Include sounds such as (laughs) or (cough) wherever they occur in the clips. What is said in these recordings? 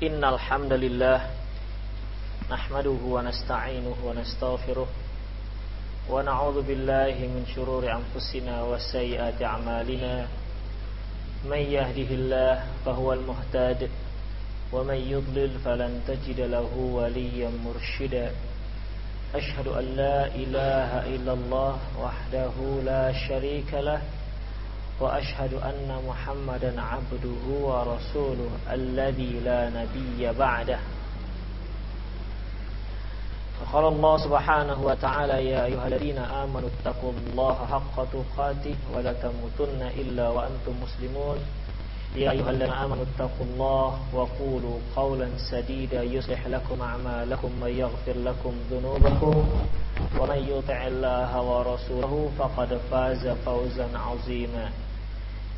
Inna alhamdulillah Nahmaduhu wa nasta'inuhu wa nasta'afiruh billahi min syururi anfusina wa sayyati amalina. Man yahdihillah fahuwa al-muhtad Wa man falan tajida lahu murshida. Ashadu an ilaha illallah wahdahu la sharika وأشهد أن محمدا عبده ورسوله الذي لا نبي بعده. قال الله سبحانه وتعالى يا أيها الذين آمنوا اتقوا الله حق تقاته ولا تموتن إلا وأنتم مسلمون. يا أيها الذين آمنوا اتقوا الله وقولوا قولا سديدا يصلح لكم أعمالكم ويغفر لكم ذنوبكم ومن يطع الله ورسوله فقد فاز فوزا عظيما.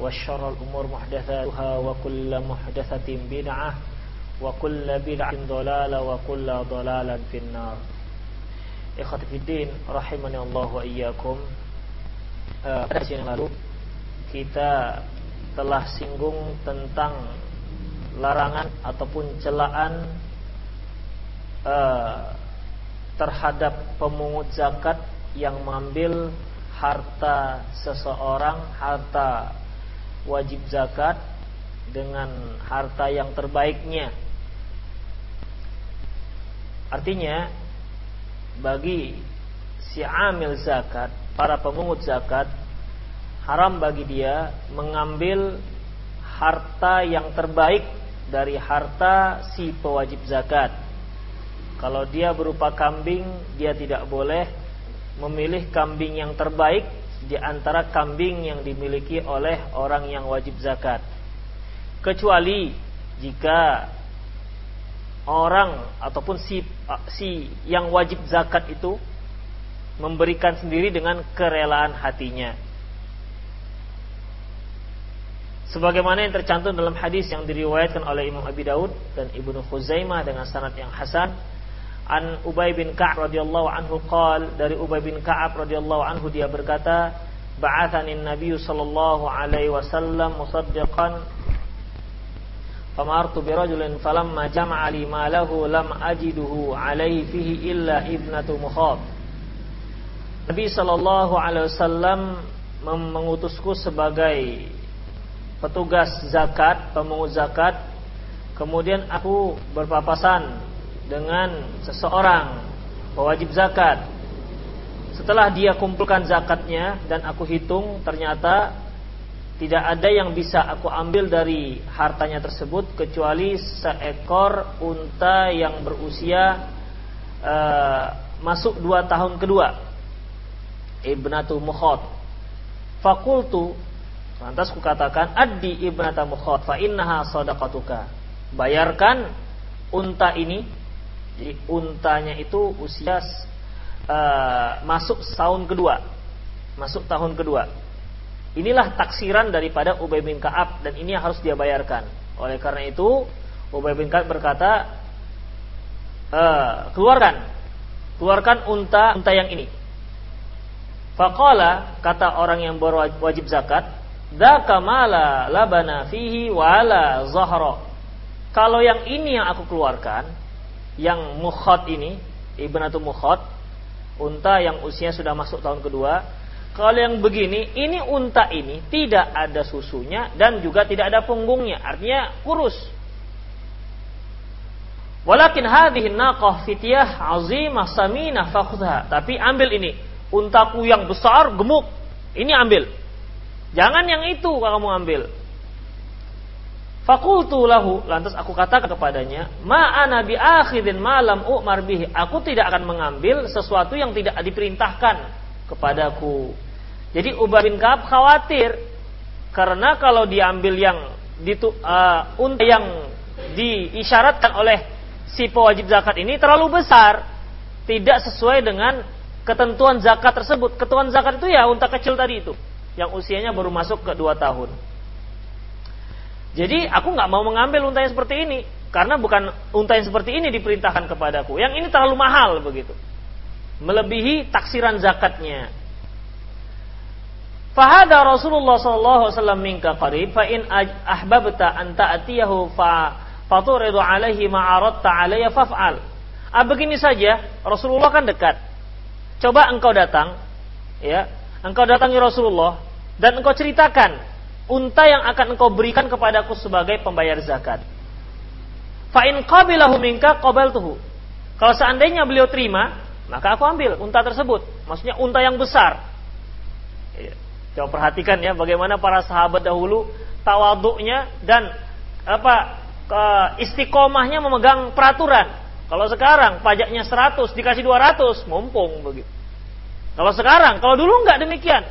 وشر الأمور محدثاتها وكل محدثة بدعة وكل بدعة ضلالة وكل ضلالة في النار Ikhwatifiddin rahimani Allah wa iyyakum. Uh, pada sesi yang lalu kita telah singgung tentang larangan ataupun celaan uh, terhadap pemungut zakat yang mengambil harta seseorang, harta wajib zakat dengan harta yang terbaiknya. Artinya bagi si amil zakat, para pemungut zakat haram bagi dia mengambil harta yang terbaik dari harta si pewajib zakat. Kalau dia berupa kambing, dia tidak boleh memilih kambing yang terbaik di antara kambing yang dimiliki oleh orang yang wajib zakat. Kecuali jika orang ataupun si si yang wajib zakat itu memberikan sendiri dengan kerelaan hatinya. Sebagaimana yang tercantum dalam hadis yang diriwayatkan oleh Imam Abi Daud dan Ibnu Khuzaimah dengan sanad yang hasan an Ubay bin Ka'ab radhiyallahu anhu qal dari Ubay bin Ka'ab radhiyallahu anhu dia berkata ba'athani Nabi sallallahu alaihi wasallam musaddiqan famartu bi rajulin falamma jama'a li malahu lam ajiduhu alaihi fihi illa ibnatu mukhab Nabi sallallahu alaihi wasallam mengutusku sebagai petugas zakat, pemungut zakat. Kemudian aku berpapasan dengan seseorang pewajib zakat. Setelah dia kumpulkan zakatnya dan aku hitung ternyata tidak ada yang bisa aku ambil dari hartanya tersebut kecuali seekor unta yang berusia uh, masuk dua tahun kedua. Ibnatu mukhot. Fakultu lantas kukatakan addi ibnata mukhot fa innaha bayarkan unta ini jadi untanya itu usia uh, masuk tahun kedua. Masuk tahun kedua. Inilah taksiran daripada Ubay bin Ka'ab dan ini harus dia bayarkan. Oleh karena itu Ubay bin Ka'ab berkata uh, keluarkan. Keluarkan unta unta yang ini. Faqala kata orang yang berwajib zakat, "Dzaka mala labana fihi wala zahra." Kalau yang ini yang aku keluarkan, yang mukhot ini, ibnatu mukhot, unta yang usia sudah masuk tahun kedua, kalau yang begini, ini unta ini tidak ada susunya dan juga tidak ada punggungnya, artinya kurus. Walakin hadhihi naqah fityah azimah saminah fakhudha. Tapi ambil ini, untaku yang besar gemuk. Ini ambil. Jangan yang itu kalau kamu ambil Fakultu lahu lantas aku katakan kepadanya ma bi malam umar bihi aku tidak akan mengambil sesuatu yang tidak diperintahkan kepadaku jadi Ubay bin Ka'ab khawatir karena kalau diambil yang ditu, uh, yang diisyaratkan oleh si pewajib zakat ini terlalu besar tidak sesuai dengan ketentuan zakat tersebut. Ketentuan zakat itu ya unta kecil tadi itu, yang usianya baru masuk ke dua tahun. Jadi aku nggak mau mengambil unta yang seperti ini karena bukan unta yang seperti ini diperintahkan kepadaku. Yang ini terlalu mahal begitu, melebihi taksiran zakatnya. Fahada Rasulullah sallallahu alaihi wasallam minka qarib fa in ahbabta an ta'tiyahu fa faturidu alaihi ma aradta alayya faf'al. Ah begini saja, Rasulullah kan dekat. Coba engkau datang, ya. Engkau datangi Rasulullah dan engkau ceritakan unta yang akan engkau berikan kepadaku sebagai pembayar zakat. Fa in qabilahu minka qabaltuhu. Kalau seandainya beliau terima, maka aku ambil unta tersebut. Maksudnya unta yang besar. Ya. Coba perhatikan ya bagaimana para sahabat dahulu tawaduknya dan apa istiqomahnya memegang peraturan. Kalau sekarang pajaknya 100 dikasih 200, mumpung begitu. Kalau sekarang, kalau dulu enggak demikian.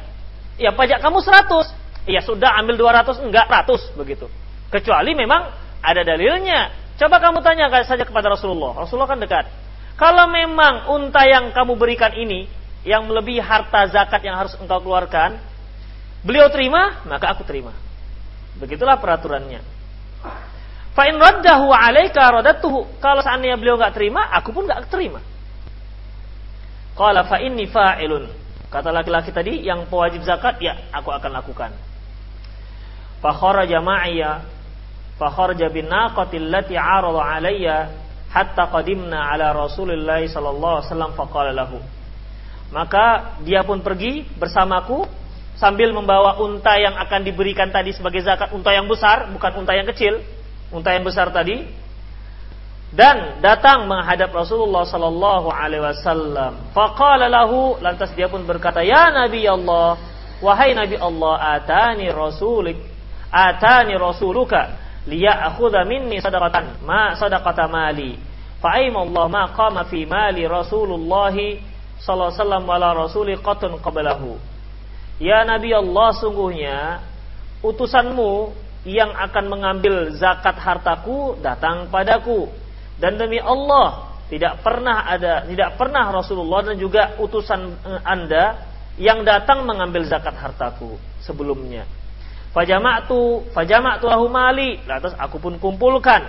Ya pajak kamu 100, ya sudah ambil 200 enggak 100 begitu. Kecuali memang ada dalilnya. Coba kamu tanya saja kepada Rasulullah. Rasulullah kan dekat. Kalau memang unta yang kamu berikan ini yang melebihi harta zakat yang harus engkau keluarkan, Beliau terima, maka aku terima. Begitulah peraturannya. Fa in raddahu alaika radatuhu. Kalau seandainya beliau nggak terima, aku pun nggak terima. Qala fa inni fa'ilun. Kata laki-laki tadi yang pewajib zakat, ya aku akan lakukan. Kharaja ma'iyya fa kharaja bin naqati allati 'arada 'alayya hatta qadimna ala Rasulillah sallallahu alaihi wasallam faqala lahu. Maka dia pun pergi bersamaku sambil membawa unta yang akan diberikan tadi sebagai zakat, unta yang besar, bukan unta yang kecil, unta yang besar tadi, dan datang menghadap Rasulullah sallallahu alaihi wasallam. Faqala lahu, lantas dia pun berkata, "Ya Nabi Allah, wahai Nabi Allah, atani rasulik, atani rasuluka liya'khudha minni sadaqatan ma sadaqata mali." Fa Allah ma qama fi mali Rasulullah sallallahu alaihi wasallam wala rasuli qatun qablahu. Ya Nabi Allah sungguhnya utusanmu yang akan mengambil zakat hartaku datang padaku dan demi Allah tidak pernah ada tidak pernah Rasulullah dan juga utusan eh, Anda yang datang mengambil zakat hartaku sebelumnya. Fajama'tu fajama'tu lahu mali. Lantas aku pun kumpulkan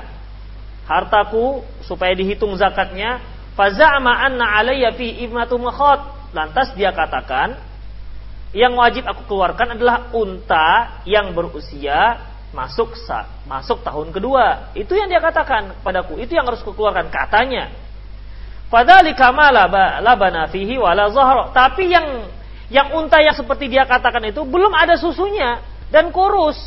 hartaku supaya dihitung zakatnya. Faza'ama anna alayya fi ibmatu makhat. Lantas dia katakan yang wajib aku keluarkan adalah unta yang berusia masuk masuk tahun kedua. Itu yang dia katakan padaku. Itu yang harus kukeluarkan katanya. Fadzalika ma labana fihi wala zahra. Tapi yang yang unta yang seperti dia katakan itu belum ada susunya dan kurus.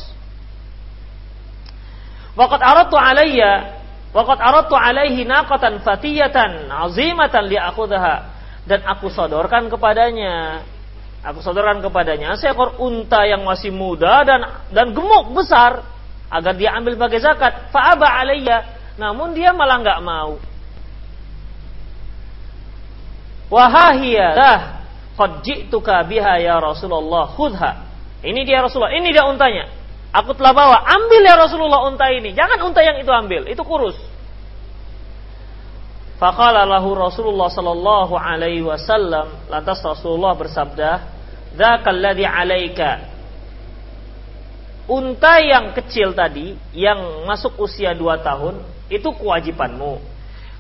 Waqad aradtu alayya waqad aradtu alaihi naqatan fatiyatan azimatan liakhudha dan aku sodorkan kepadanya Aku sodorkan kepadanya seekor unta yang masih muda dan dan gemuk besar agar dia ambil sebagai zakat. Fa'aba alayya. Namun dia malah nggak mau. Wahahiyah dah qad ji'tuka biha ya Rasulullah khudha. Ini dia Rasulullah, ini dia untanya. Aku telah bawa, ambil ya Rasulullah unta ini. Jangan unta yang itu ambil, itu kurus. Faqala lahu Rasulullah sallallahu alaihi wasallam, lantas Rasulullah bersabda, "Dzakal ladzi 'alaika." Unta yang kecil tadi yang masuk usia dua tahun itu kewajibanmu.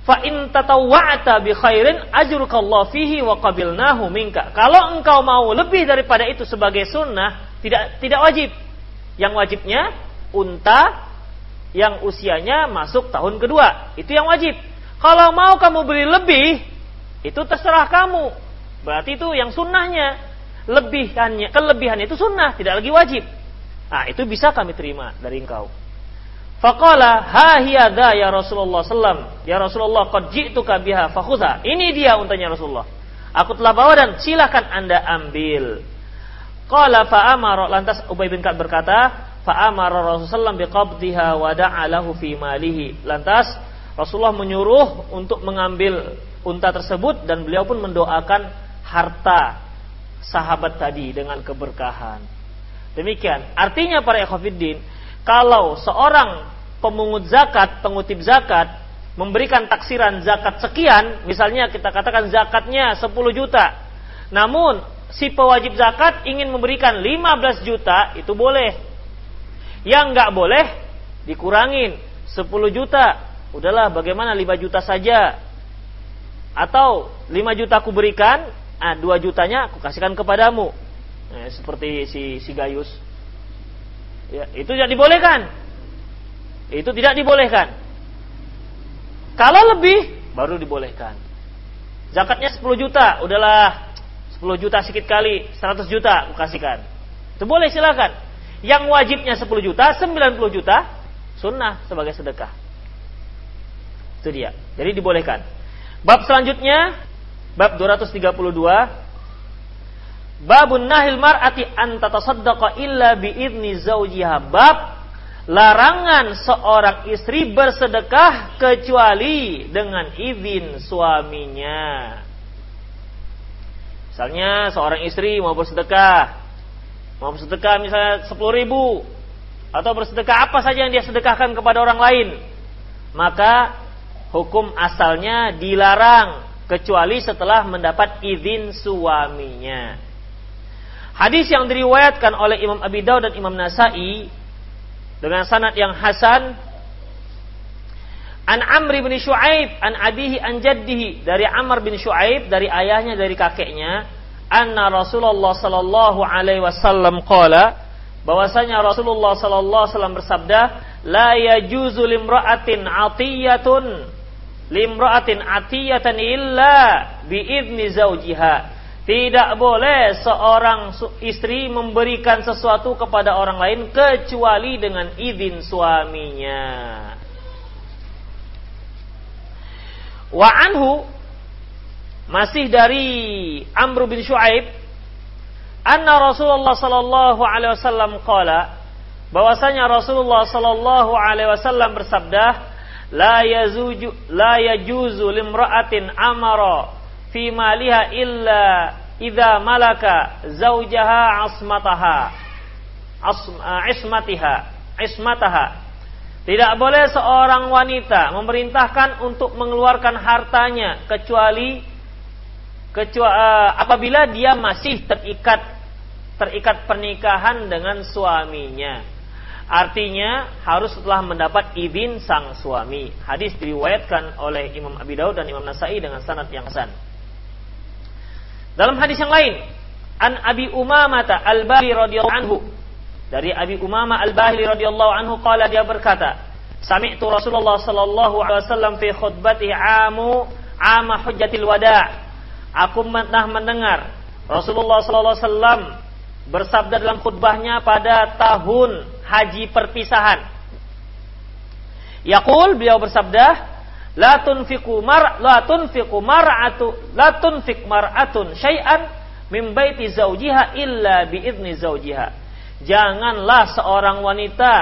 Fa in tatawwa'ta bi khairin ajrukallahu fihi wa qabilnahu minka. Kalau engkau mau lebih daripada itu sebagai sunnah, tidak tidak wajib. Yang wajibnya unta yang usianya masuk tahun kedua. Itu yang wajib. Kalau mau kamu beli lebih, itu terserah kamu. Berarti itu yang sunnahnya. Lebihannya, kelebihannya itu sunnah, tidak lagi wajib. Nah, itu bisa kami terima dari engkau. Faqala ha hiyadha ya Rasulullah sallam. Ya Rasulullah qad ji'tuka biha fakhudha. Ini dia untanya Rasulullah. Aku telah bawa dan silakan Anda ambil. Qala fa amara lantas Ubay bin Ka'ab berkata, fa amara Rasulullah biqabdiha wa da'a lahu fi malihi. Lantas Rasulullah menyuruh untuk mengambil unta tersebut dan beliau pun mendoakan harta sahabat tadi dengan keberkahan. Demikian. Artinya para ekhofiddin, kalau seorang pemungut zakat, pengutip zakat, memberikan taksiran zakat sekian, misalnya kita katakan zakatnya 10 juta. Namun si pewajib zakat ingin memberikan 15 juta, itu boleh. Yang nggak boleh dikurangin 10 juta. Udahlah bagaimana 5 juta saja. Atau 5 juta aku berikan, ah 2 jutanya aku kasihkan kepadamu. Nah, seperti si si Gayus. Ya, itu tidak dibolehkan. Itu tidak dibolehkan. Kalau lebih baru dibolehkan. Zakatnya 10 juta, udahlah 10 juta sedikit kali 100 juta aku kasihkan. Itu boleh silakan. Yang wajibnya 10 juta, 90 juta sunnah sebagai sedekah. Itu dia. Jadi dibolehkan. Bab selanjutnya bab 232 Babun nahil mar'ati an tatasaddaqa illa bi idni zawjiha. Bab larangan seorang istri bersedekah kecuali dengan izin suaminya. Misalnya seorang istri mau bersedekah, mau bersedekah misalnya 10 ribu, atau bersedekah apa saja yang dia sedekahkan kepada orang lain, maka hukum asalnya dilarang kecuali setelah mendapat izin suaminya. Hadis yang diriwayatkan oleh Imam Abi Dawud dan Imam Nasai dengan sanad yang hasan An Amr bin Shu'aib an abihi an jaddihi dari Amr bin Shu'aib dari ayahnya dari kakeknya anna Rasulullah sallallahu alaihi wasallam qala bahwasanya Rasulullah sallallahu alaihi wasallam bersabda la yajuzu limra'atin atiyatun limra'atin atiyatan illa bi idni zaujiha tidak boleh seorang istri memberikan sesuatu kepada orang lain kecuali dengan izin suaminya. Wa anhu masih dari Amr bin Shu'aib anna Rasulullah sallallahu alaihi wasallam qala bahwasanya Rasulullah sallallahu alaihi wasallam bersabda la yazuju la yajuzu limra'atin amara fi maliha illa idza malaka zaujaha asmataha eh, ismatiha ismataha tidak boleh seorang wanita memerintahkan untuk mengeluarkan hartanya kecuali kecuali uh, apabila dia masih terikat terikat pernikahan dengan suaminya. Artinya harus setelah mendapat izin sang suami. Hadis diriwayatkan oleh Imam Abi Daud dan Imam Nasai dengan sanad yang hasan. Dalam hadis yang lain, an Abi Umamah Al-Bahili radhiyallahu anhu dari Abi Umamah Al-Bahili radhiyallahu anhu qala dia berkata, Sami'tu Rasulullah sallallahu alaihi wasallam fi khutbatihi amu ama hujjatil wada'. Aku pernah mendengar Rasulullah sallallahu alaihi wasallam bersabda dalam khutbahnya pada tahun haji perpisahan. Yaqul beliau bersabda, La tunfiqu mar la tunfiqu mar'atu la tunfiq mar'atun syai'an min baiti zaujiha illa bi idni zaujiha. Janganlah seorang wanita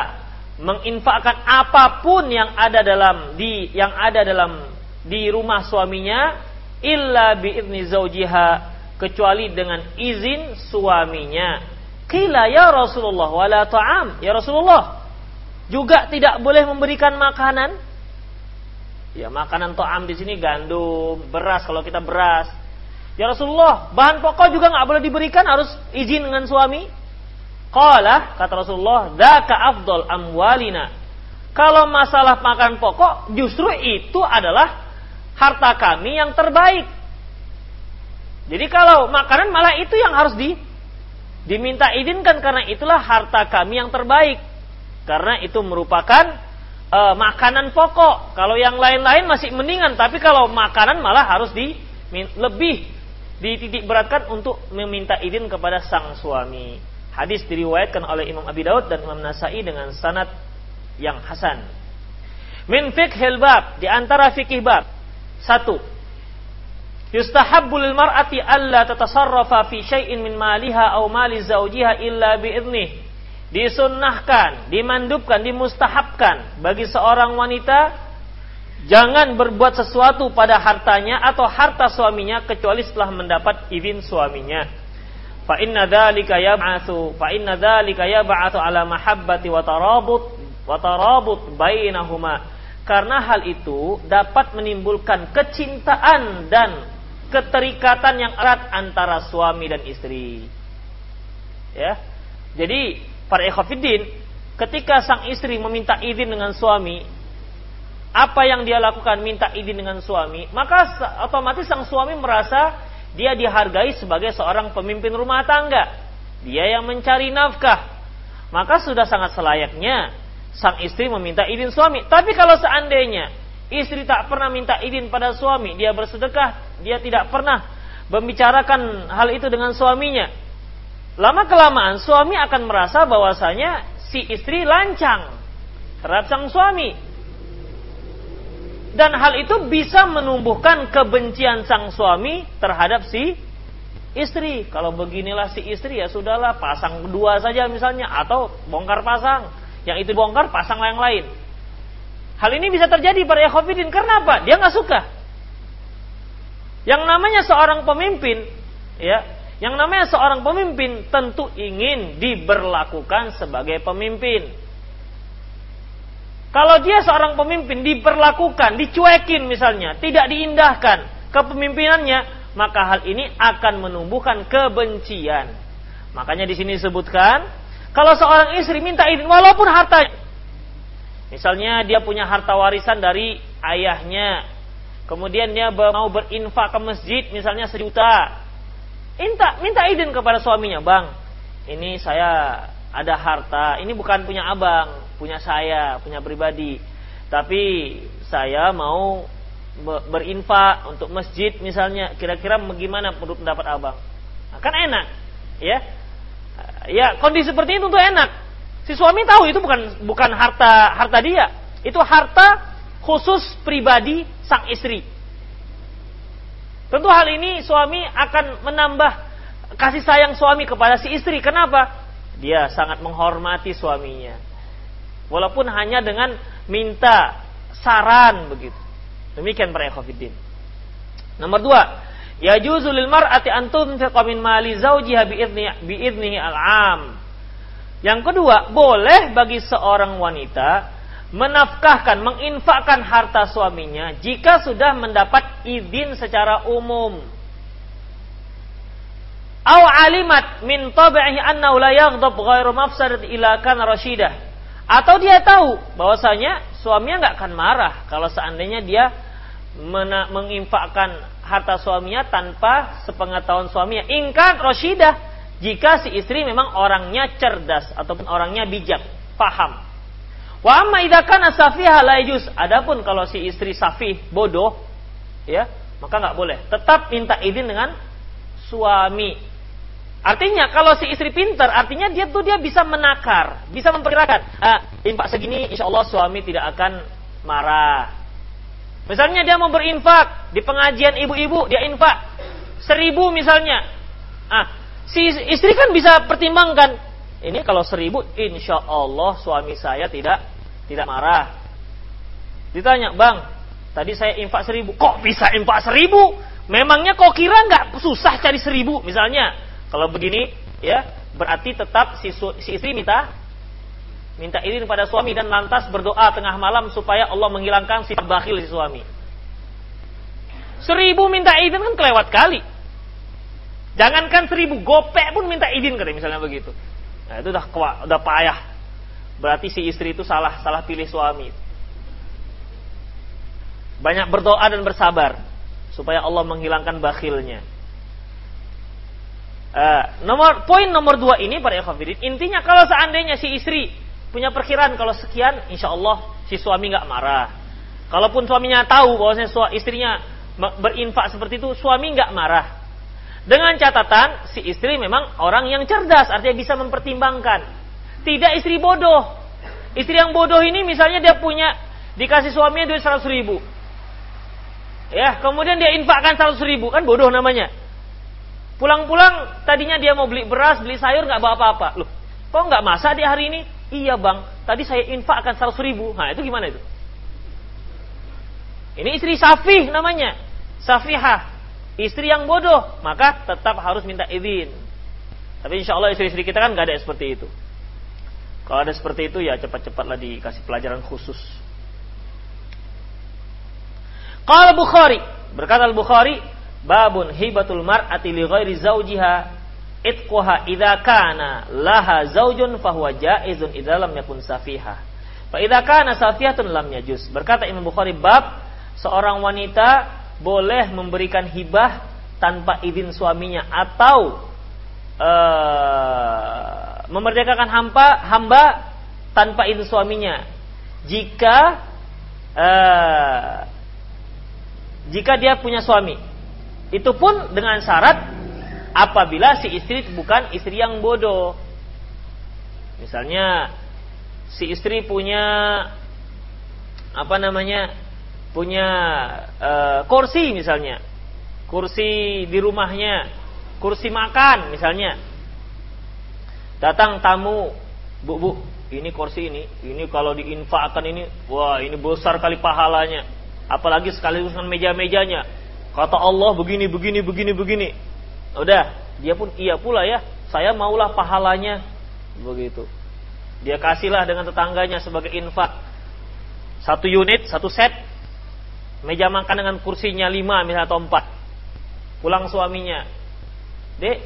menginfakkan apa pun yang ada dalam di yang ada dalam di rumah suaminya illa bi idni zaujiha kecuali dengan izin suaminya. Qila ya Rasulullah wala ta'am. Ya Rasulullah, juga tidak boleh memberikan makanan Ya makanan to'am di sini gandum, beras kalau kita beras. Ya Rasulullah, bahan pokok juga nggak boleh diberikan, harus izin dengan suami. Qala kata Rasulullah, "Dzaka afdol amwalina." Kalau masalah makan pokok, justru itu adalah harta kami yang terbaik. Jadi kalau makanan malah itu yang harus di diminta izinkan karena itulah harta kami yang terbaik. Karena itu merupakan e, makanan pokok. Kalau yang lain-lain masih mendingan, tapi kalau makanan malah harus di lebih dititik beratkan untuk meminta izin kepada sang suami. Hadis diriwayatkan oleh Imam Abi Daud dan Imam Nasai dengan sanad yang hasan. Min fiqhil bab di antara fikih bab. Satu. Yustahabbu lil mar'ati alla tatasarrafa fi syai'in min maliha aw mali zawjiha illa bi idnih disunnahkan, dimandupkan, dimustahabkan bagi seorang wanita jangan berbuat sesuatu pada hartanya atau harta suaminya kecuali setelah mendapat izin suaminya. Fa inna dzalika yab'atsu fa inna dzalika yab'atsu ala mahabbati wa tarabut wa tarabut bainahuma. karena hal itu dapat menimbulkan kecintaan dan keterikatan yang erat antara suami dan istri. Ya. Jadi, para ikhwatiddin, ketika sang istri meminta izin dengan suami, apa yang dia lakukan minta izin dengan suami, maka otomatis sang suami merasa dia dihargai sebagai seorang pemimpin rumah tangga. Dia yang mencari nafkah. Maka sudah sangat selayaknya sang istri meminta izin suami. Tapi kalau seandainya istri tak pernah minta izin pada suami, dia bersedekah, dia tidak pernah membicarakan hal itu dengan suaminya. Lama kelamaan suami akan merasa bahwasanya si istri lancang terhadap sang suami. Dan hal itu bisa menumbuhkan kebencian sang suami terhadap si istri. Kalau beginilah si istri ya sudahlah pasang dua saja misalnya atau bongkar pasang yang itu bongkar, pasang yang lain. Hal ini bisa terjadi pada Yahovidin. Karena apa? Dia nggak suka. Yang namanya seorang pemimpin, ya, yang namanya seorang pemimpin tentu ingin diberlakukan sebagai pemimpin. Kalau dia seorang pemimpin diperlakukan, dicuekin misalnya, tidak diindahkan kepemimpinannya, maka hal ini akan menumbuhkan kebencian. Makanya di sini disebutkan kalau seorang istri minta izin walaupun harta Misalnya dia punya harta warisan dari ayahnya. Kemudian dia mau berinfak ke masjid misalnya sejuta. Minta minta izin kepada suaminya, "Bang, ini saya ada harta. Ini bukan punya abang, punya saya, punya pribadi. Tapi saya mau berinfak untuk masjid misalnya. Kira-kira bagaimana menurut pendapat abang?" Nah, kan enak, ya ya kondisi seperti itu tuh enak. Si suami tahu itu bukan bukan harta harta dia, itu harta khusus pribadi sang istri. Tentu hal ini suami akan menambah kasih sayang suami kepada si istri. Kenapa? Dia sangat menghormati suaminya. Walaupun hanya dengan minta saran begitu. Demikian para ekofidin. Nomor dua, Ya lil mar'ati an tunfiqa min mali zawjiha bi al-'am. Yang kedua, boleh bagi seorang wanita menafkahkan, menginfakkan harta suaminya jika sudah mendapat izin secara umum. Aw alimat min tabi'ihi annahu la yaghdab ghairu mafsadat ila kana rasyidah. Atau dia tahu bahwasanya suaminya nggak akan marah kalau seandainya dia menginfakkan harta suaminya tanpa sepengetahuan suaminya. Ingkat rosyidah jika si istri memang orangnya cerdas ataupun orangnya bijak, paham. Wa amma idza kana safiha la Adapun kalau si istri safih, bodoh, ya, maka nggak boleh. Tetap minta izin dengan suami. Artinya kalau si istri pintar, artinya dia tuh dia bisa menakar, bisa memperkirakan. Ah, infak segini, insya Allah suami tidak akan marah. Misalnya dia mau berinfak di pengajian ibu-ibu, dia infak seribu misalnya. Ah, si istri kan bisa pertimbangkan. Ini kalau seribu, insya Allah suami saya tidak tidak marah. Ditanya, bang, tadi saya infak seribu, kok bisa infak seribu? Memangnya kok kira nggak susah cari seribu misalnya? Kalau begini, ya berarti tetap si, si istri minta minta izin pada suami dan lantas berdoa tengah malam supaya Allah menghilangkan si bakhil si suami. Seribu minta izin kan kelewat kali. Jangankan seribu, gopek pun minta izin katanya misalnya begitu. Nah, itu udah udah payah. Berarti si istri itu salah salah pilih suami. Banyak berdoa dan bersabar supaya Allah menghilangkan bakhilnya. Uh, nomor poin nomor dua ini pada ikhwatiddin intinya kalau seandainya si istri punya perkiraan kalau sekian, insya Allah si suami nggak marah. Kalaupun suaminya tahu bahwasanya istrinya berinfak seperti itu, suami nggak marah. Dengan catatan si istri memang orang yang cerdas, artinya bisa mempertimbangkan. Tidak istri bodoh. Istri yang bodoh ini misalnya dia punya dikasih suaminya duit seratus ribu. Ya, kemudian dia infakkan seratus ribu, kan bodoh namanya. Pulang-pulang tadinya dia mau beli beras, beli sayur nggak bawa apa-apa. Loh, kok nggak masak di hari ini? Iya bang, tadi saya infak akan 100 ribu. Nah itu gimana itu? Ini istri safih namanya. Safihah. Istri yang bodoh. Maka tetap harus minta izin. Tapi insya Allah istri-istri kita kan nggak ada seperti itu. Kalau ada seperti itu ya cepat-cepatlah dikasih pelajaran khusus. Qala Bukhari, berkata Al-Bukhari, babun hibatul mar'ati li ghairi zawjiha itquha idza kana laha zaujun fahuwa jaizun idza lam yakun safiha. Fa idza kana safihatun lam yajuz. Berkata Imam Bukhari bab seorang wanita boleh memberikan hibah tanpa izin suaminya atau uh, memerdekakan hamba hamba tanpa izin suaminya jika uh, jika dia punya suami. Itu pun dengan syarat apabila si istri bukan istri yang bodoh. Misalnya si istri punya apa namanya? Punya uh, kursi misalnya. Kursi di rumahnya, kursi makan misalnya. Datang tamu, "Bu, Bu, ini kursi ini, ini kalau diinfakkan ini, wah, ini besar kali pahalanya." apalagi sekaligus dengan meja-mejanya. Kata Allah begini, begini, begini, begini. Udah, dia pun iya pula ya. Saya maulah pahalanya. Begitu. Dia kasihlah dengan tetangganya sebagai infak. Satu unit, satu set. Meja makan dengan kursinya lima misalnya atau empat. Pulang suaminya. Dek,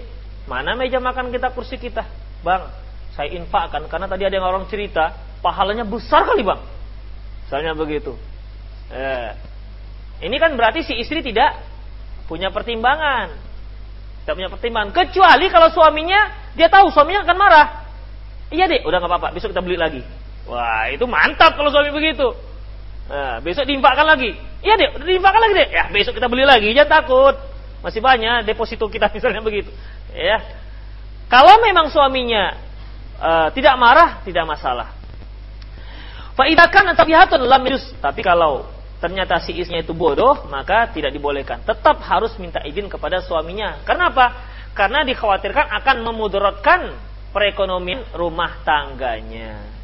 mana meja makan kita, kursi kita? Bang, saya infakkan. Karena tadi ada yang orang cerita, pahalanya besar kali bang. Misalnya begitu. Eh, ini kan berarti si istri tidak punya pertimbangan. Tidak punya pertimbangan. Kecuali kalau suaminya, dia tahu suaminya akan marah. Iya deh, udah nggak apa-apa, besok kita beli lagi. Wah, itu mantap kalau suami begitu. Nah, besok diinfakkan lagi. Iya deh, diinfakkan lagi deh. Ya, besok kita beli lagi, jangan takut. Masih banyak deposito kita (laughs) misalnya begitu. Ya. Kalau memang suaminya uh, tidak marah, tidak masalah. Faidakan tabihatun lam Tapi kalau ternyata si istrinya itu bodoh, maka tidak dibolehkan. Tetap harus minta izin kepada suaminya. Karena apa? Karena dikhawatirkan akan memudaratkan perekonomian rumah tangganya.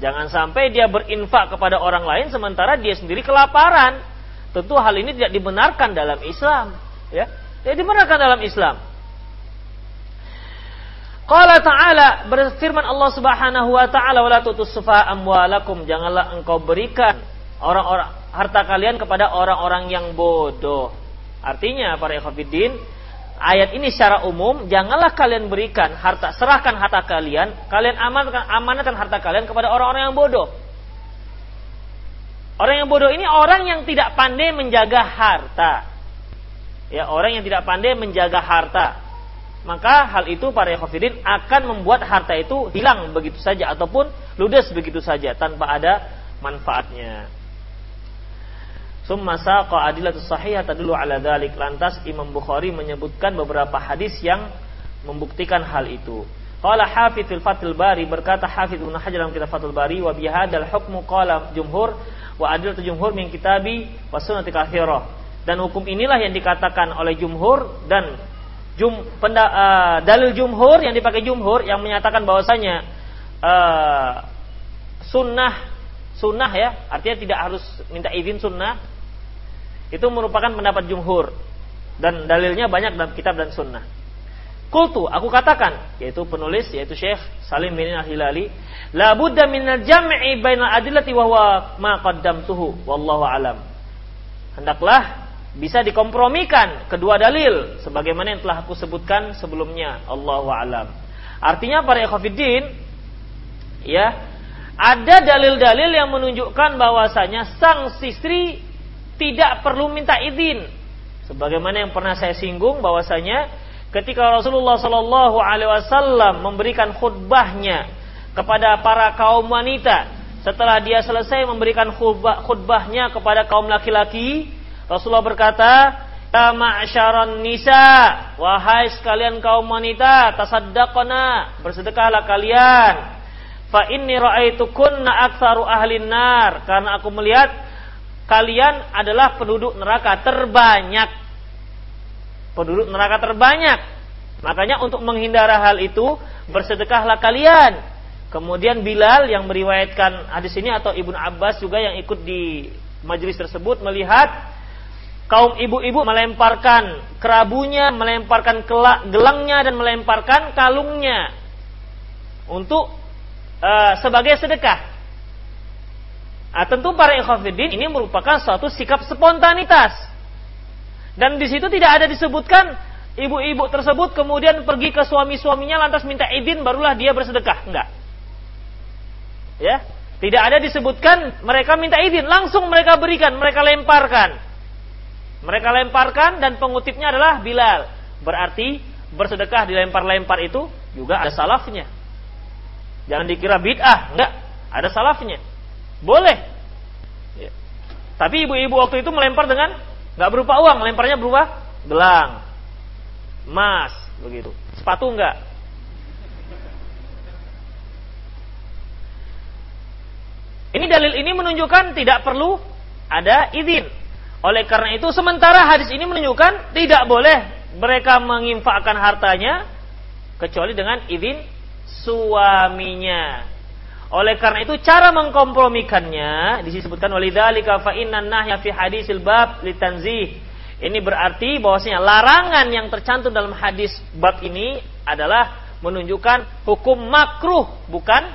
Jangan sampai dia berinfak kepada orang lain sementara dia sendiri kelaparan. Tentu hal ini tidak dibenarkan dalam Islam, ya. Tidak dibenarkan dalam Islam. Qala ta'ala berfirman Allah Subhanahu wa taala wala tutus amwalakum janganlah engkau berikan orang-orang harta kalian kepada orang-orang yang bodoh. Artinya para ikhwatiddin, ayat ini secara umum janganlah kalian berikan harta serahkan harta kalian, kalian amankan amanatkan harta kalian kepada orang-orang yang bodoh. Orang yang bodoh ini orang yang tidak pandai menjaga harta. Ya, orang yang tidak pandai menjaga harta. Maka hal itu para ikhwatiddin akan membuat harta itu hilang begitu saja ataupun ludes begitu saja tanpa ada manfaatnya. Summa saqa adilatus sahihah tadullu ala dzalik. Lantas Imam Bukhari menyebutkan beberapa hadis yang membuktikan hal itu. Qala Hafidz fil Fathul Bari berkata Hafidz Ibnu Hajar dalam kitab Fathul Bari wa bihadzal hukmu qala jumhur wa adilatu jumhur min kitabi wa sunnati katsirah. Dan hukum inilah yang dikatakan oleh jumhur dan jum, penda, uh, dalil jumhur yang dipakai jumhur yang menyatakan bahwasanya uh, sunnah sunnah ya artinya tidak harus minta izin sunnah itu merupakan pendapat jumhur dan dalilnya banyak dalam kitab dan sunnah. Kultu, aku katakan, yaitu penulis, yaitu Syekh Salim bin Al-Hilali, la budda min al-jam'i bainal adillati wa huwa ma qaddamtuhu wallahu alam. Hendaklah bisa dikompromikan kedua dalil sebagaimana yang telah aku sebutkan sebelumnya. Allahu alam. Artinya para ikhwatiddin ya, ada dalil-dalil yang menunjukkan bahwasanya sang istri tidak perlu minta izin. Sebagaimana yang pernah saya singgung bahwasanya ketika Rasulullah Shallallahu Alaihi Wasallam memberikan khutbahnya kepada para kaum wanita, setelah dia selesai memberikan khutbah, khutbahnya kepada kaum laki-laki, Rasulullah berkata, Ya ma'syaran nisa, wahai sekalian kaum wanita, tasaddaqna, bersedekahlah kalian. Fa inni ra'aitukunna aktsaru ahlin nar, karena aku melihat kalian adalah penduduk neraka terbanyak. Penduduk neraka terbanyak. Makanya untuk menghindari hal itu, bersedekahlah kalian. Kemudian Bilal yang meriwayatkan hadis ini atau Ibnu Abbas juga yang ikut di majelis tersebut melihat kaum ibu-ibu melemparkan kerabunya, melemparkan gelangnya dan melemparkan kalungnya untuk uh, sebagai sedekah. Nah, tentu para ikhwafidin ini merupakan suatu sikap spontanitas. Dan di situ tidak ada disebutkan ibu-ibu tersebut kemudian pergi ke suami-suaminya lantas minta izin barulah dia bersedekah. Enggak. Ya, tidak ada disebutkan mereka minta izin, langsung mereka berikan, mereka lemparkan. Mereka lemparkan dan pengutipnya adalah Bilal. Berarti bersedekah dilempar-lempar itu juga ada salafnya. Jangan dikira bid'ah, enggak, ada salafnya. Boleh. Ya. Tapi ibu-ibu waktu itu melempar dengan nggak berupa uang, melemparnya berupa gelang, emas, begitu. Sepatu enggak. Ini dalil ini menunjukkan tidak perlu ada izin. Oleh karena itu sementara hadis ini menunjukkan tidak boleh mereka menginfakkan hartanya kecuali dengan izin suaminya. Oleh karena itu cara mengkompromikannya disebutkan walidzalika fa innan nahya fi hadisil bab litanzih. Ini berarti bahwasanya larangan yang tercantum dalam hadis bab ini adalah menunjukkan hukum makruh bukan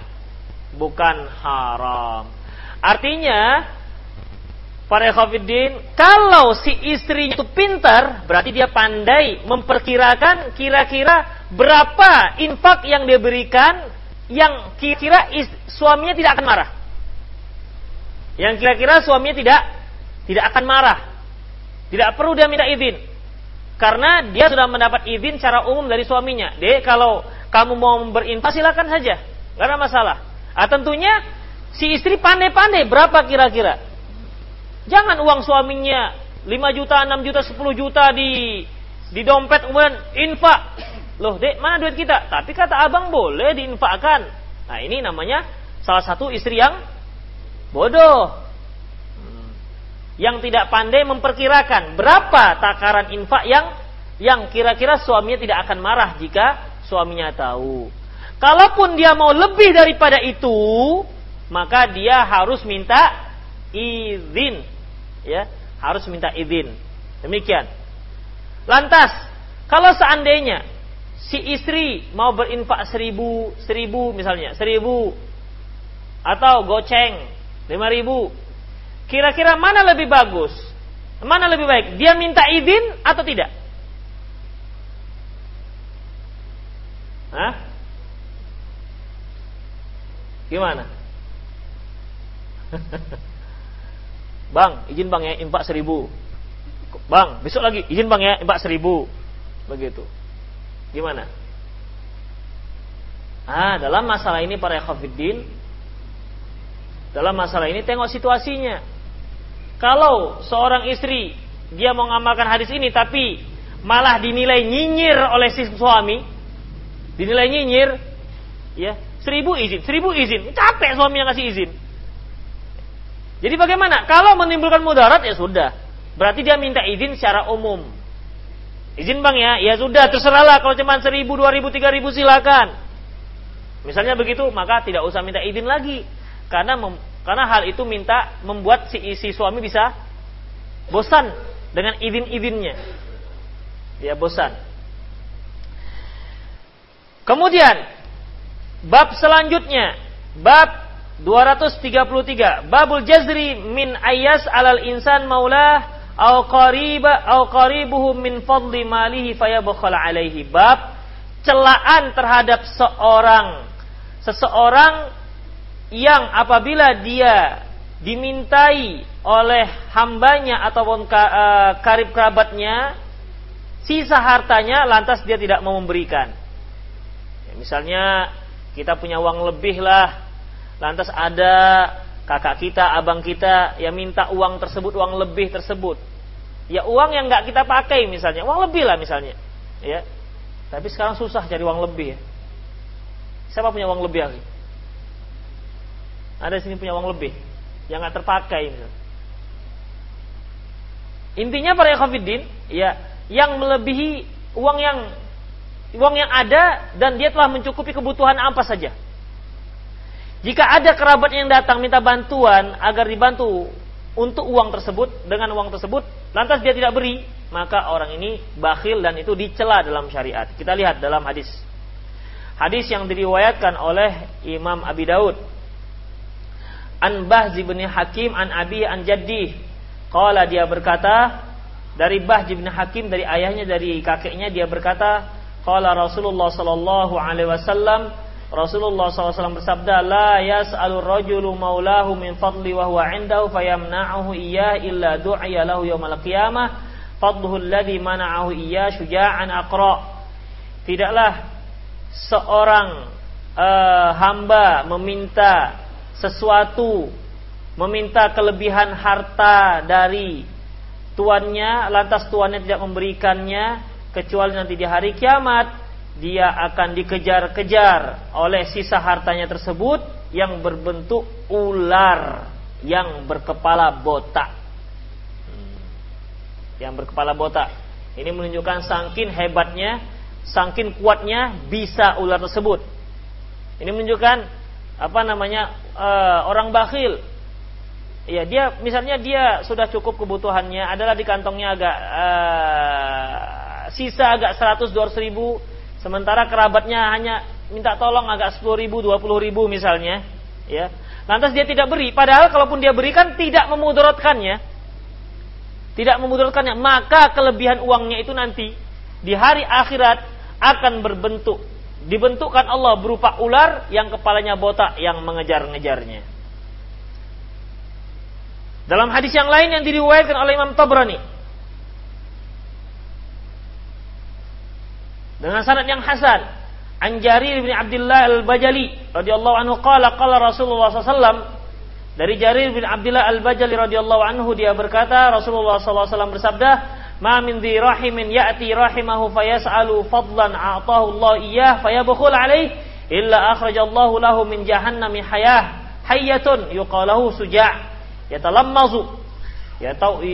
bukan haram. Artinya para khafiddin kalau si istri itu pintar berarti dia pandai memperkirakan kira-kira berapa infak yang dia berikan yang kira-kira suaminya tidak akan marah. Yang kira-kira suaminya tidak tidak akan marah. Tidak perlu dia minta izin. Karena dia sudah mendapat izin secara umum dari suaminya. Dek, kalau kamu mau berinfak silakan saja. Gak ada masalah. Ah, tentunya si istri pandai-pandai berapa kira-kira. Jangan uang suaminya 5 juta, 6 juta, 10 juta di di dompet kemudian infak Loh, dek, mana duit kita? Tapi kata abang boleh diinfakkan. Nah, ini namanya salah satu istri yang bodoh. Hmm. Yang tidak pandai memperkirakan berapa takaran infak yang yang kira-kira suaminya tidak akan marah jika suaminya tahu. Kalaupun dia mau lebih daripada itu, maka dia harus minta izin. Ya, harus minta izin. Demikian. Lantas, kalau seandainya si istri mau berinfak seribu, seribu misalnya, seribu, atau goceng lima ribu, kira-kira mana lebih bagus? Mana lebih baik? Dia minta izin atau tidak? Hah? Gimana? (laughs) bang, izin bang ya, infak seribu. Bang, besok lagi, izin bang ya, infak seribu. Begitu. Gimana? Ah, dalam masalah ini para khafiddin dalam masalah ini tengok situasinya. Kalau seorang istri dia mau mengamalkan hadis ini tapi malah dinilai nyinyir oleh si suami, dinilai nyinyir, ya seribu izin, seribu izin, capek suami yang kasih izin. Jadi bagaimana? Kalau menimbulkan mudarat ya sudah, berarti dia minta izin secara umum. Izin bang ya, ya sudah terserahlah kalau cuma seribu, dua ribu, tiga ribu silakan. Misalnya begitu, maka tidak usah minta izin lagi, karena mem, karena hal itu minta membuat si si suami bisa bosan dengan izin-izinnya. Ya bosan. Kemudian bab selanjutnya, bab 233, babul jazri min ayas alal insan maulah au qariba au qaribuhu min fadli malihi fayabkhal alaihi. Bab celaan terhadap seorang. Seseorang yang apabila dia dimintai oleh hambanya ataupun eh, karib kerabatnya sisa hartanya lantas dia tidak mau memberikan. Ya, misalnya kita punya uang lebih lah lantas ada kakak kita, abang kita yang minta uang tersebut, uang lebih tersebut. Ya uang yang nggak kita pakai misalnya, uang lebih lah misalnya. Ya. Tapi sekarang susah cari uang lebih ya. Siapa punya uang lebih lagi? Ada sini punya uang lebih yang nggak terpakai misalnya. Intinya para ikhwatiddin, ya, yang melebihi uang yang uang yang ada dan dia telah mencukupi kebutuhan apa saja. Jika ada kerabat yang datang minta bantuan agar dibantu untuk uang tersebut dengan uang tersebut, lantas dia tidak beri, maka orang ini bakhil dan itu dicela dalam syariat. Kita lihat dalam hadis. Hadis yang diriwayatkan oleh Imam Abi Daud. an Bahz bin Hakim an Abi an Jaddi. Qala dia berkata dari Bahz bin Hakim dari ayahnya dari kakeknya dia berkata qala Rasulullah sallallahu alaihi wasallam Rasulullah SAW bersabda, La yas'alur rajulu maulahu min fadli wa huwa indahu fayamna'ahu iyyah illa du'iya lahu yawmal qiyamah fadluhu alladhi mana'ahu iyyah syuja'an aqra. Tidaklah seorang uh, hamba meminta sesuatu, meminta kelebihan harta dari tuannya, lantas tuannya tidak memberikannya, kecuali nanti di hari kiamat dia akan dikejar-kejar oleh sisa hartanya tersebut yang berbentuk ular yang berkepala botak. Hmm. Yang berkepala botak. Ini menunjukkan sangkin hebatnya, sangkin kuatnya bisa ular tersebut. Ini menunjukkan apa namanya uh, orang bakhil. Ya dia misalnya dia sudah cukup kebutuhannya adalah di kantongnya agak uh, sisa agak 100 200 ribu Sementara kerabatnya hanya minta tolong agak 10 ribu, 20 ribu misalnya. ya Lantas dia tidak beri. Padahal kalaupun dia berikan tidak memudaratkannya. Tidak memudaratkannya. Maka kelebihan uangnya itu nanti di hari akhirat akan berbentuk. Dibentukkan Allah berupa ular yang kepalanya botak yang mengejar-ngejarnya. Dalam hadis yang lain yang diriwayatkan oleh Imam Tabrani dengan sanad yang hasan. An Jarir bin Abdullah al-Bajali radhiyallahu anhu qala qala Rasulullah SAW dari Jarir bin Abdullah al-Bajali radhiyallahu anhu dia berkata Rasulullah SAW bersabda ma min dhi rahimin ya'ti rahimahu fayas'alu fadlan a'tahu Allah iyyah fayabkhul alaih illa akhrajallahu lahu min jahannami hayah hayyatun yuqalahu suja' yatalammazu yatau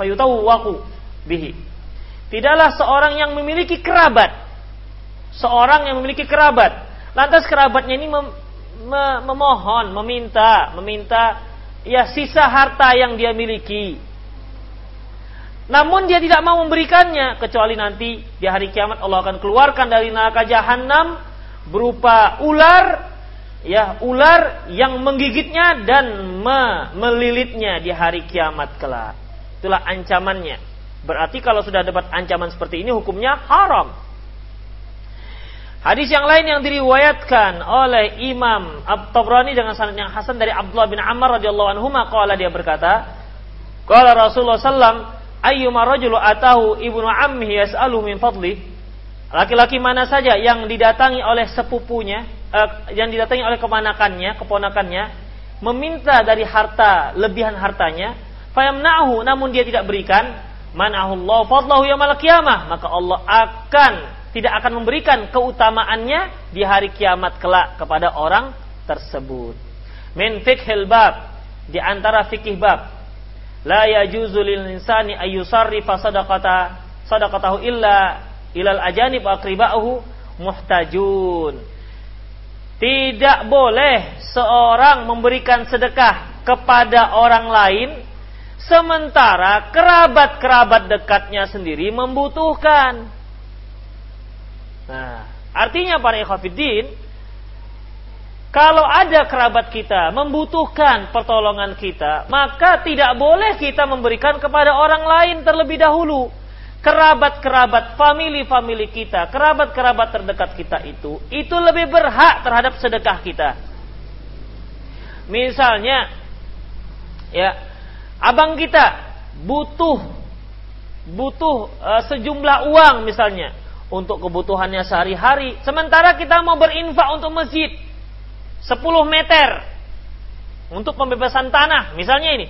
fayutawwaqu bihi Tidaklah seorang yang memiliki kerabat. Seorang yang memiliki kerabat. Lantas kerabatnya ini mem, me, memohon, meminta, meminta ya sisa harta yang dia miliki. Namun dia tidak mau memberikannya kecuali nanti di hari kiamat Allah akan keluarkan dari neraka jahanam berupa ular ya ular yang menggigitnya dan me melilitnya di hari kiamat kelak. Itulah ancamannya. Berarti kalau sudah dapat ancaman seperti ini hukumnya haram. Hadis yang lain yang diriwayatkan oleh Imam At-Tabrani dengan sanad yang hasan dari Abdullah bin Amr radhiyallahu anhu qala dia berkata, qala Rasulullah sallam ayyuma rajulu atahu ibnu ammihi yas'alu min fadli laki-laki mana saja yang didatangi oleh sepupunya uh, yang didatangi oleh kemanakannya keponakannya meminta dari harta lebihan hartanya fayamna'hu namun dia tidak berikan manahullahu fadlahu yaumil qiyamah, maka Allah akan tidak akan memberikan keutamaannya di hari kiamat kelak kepada orang tersebut. Min fikhil bab di antara fikih bab la yajuzu lil insani ayyusarrifa sadaqata sadaqatahu illa ilal ajanib aqribahu muhtajun. Tidak boleh seorang memberikan sedekah kepada orang lain Sementara kerabat-kerabat dekatnya sendiri membutuhkan. Nah, artinya para ikhwatiddin, kalau ada kerabat kita membutuhkan pertolongan kita, maka tidak boleh kita memberikan kepada orang lain terlebih dahulu. Kerabat-kerabat family-family kita, kerabat-kerabat terdekat kita itu, itu lebih berhak terhadap sedekah kita. Misalnya, ya, abang kita butuh butuh uh, sejumlah uang misalnya untuk kebutuhannya sehari-hari. Sementara kita mau berinfak untuk masjid 10 meter untuk pembebasan tanah misalnya ini.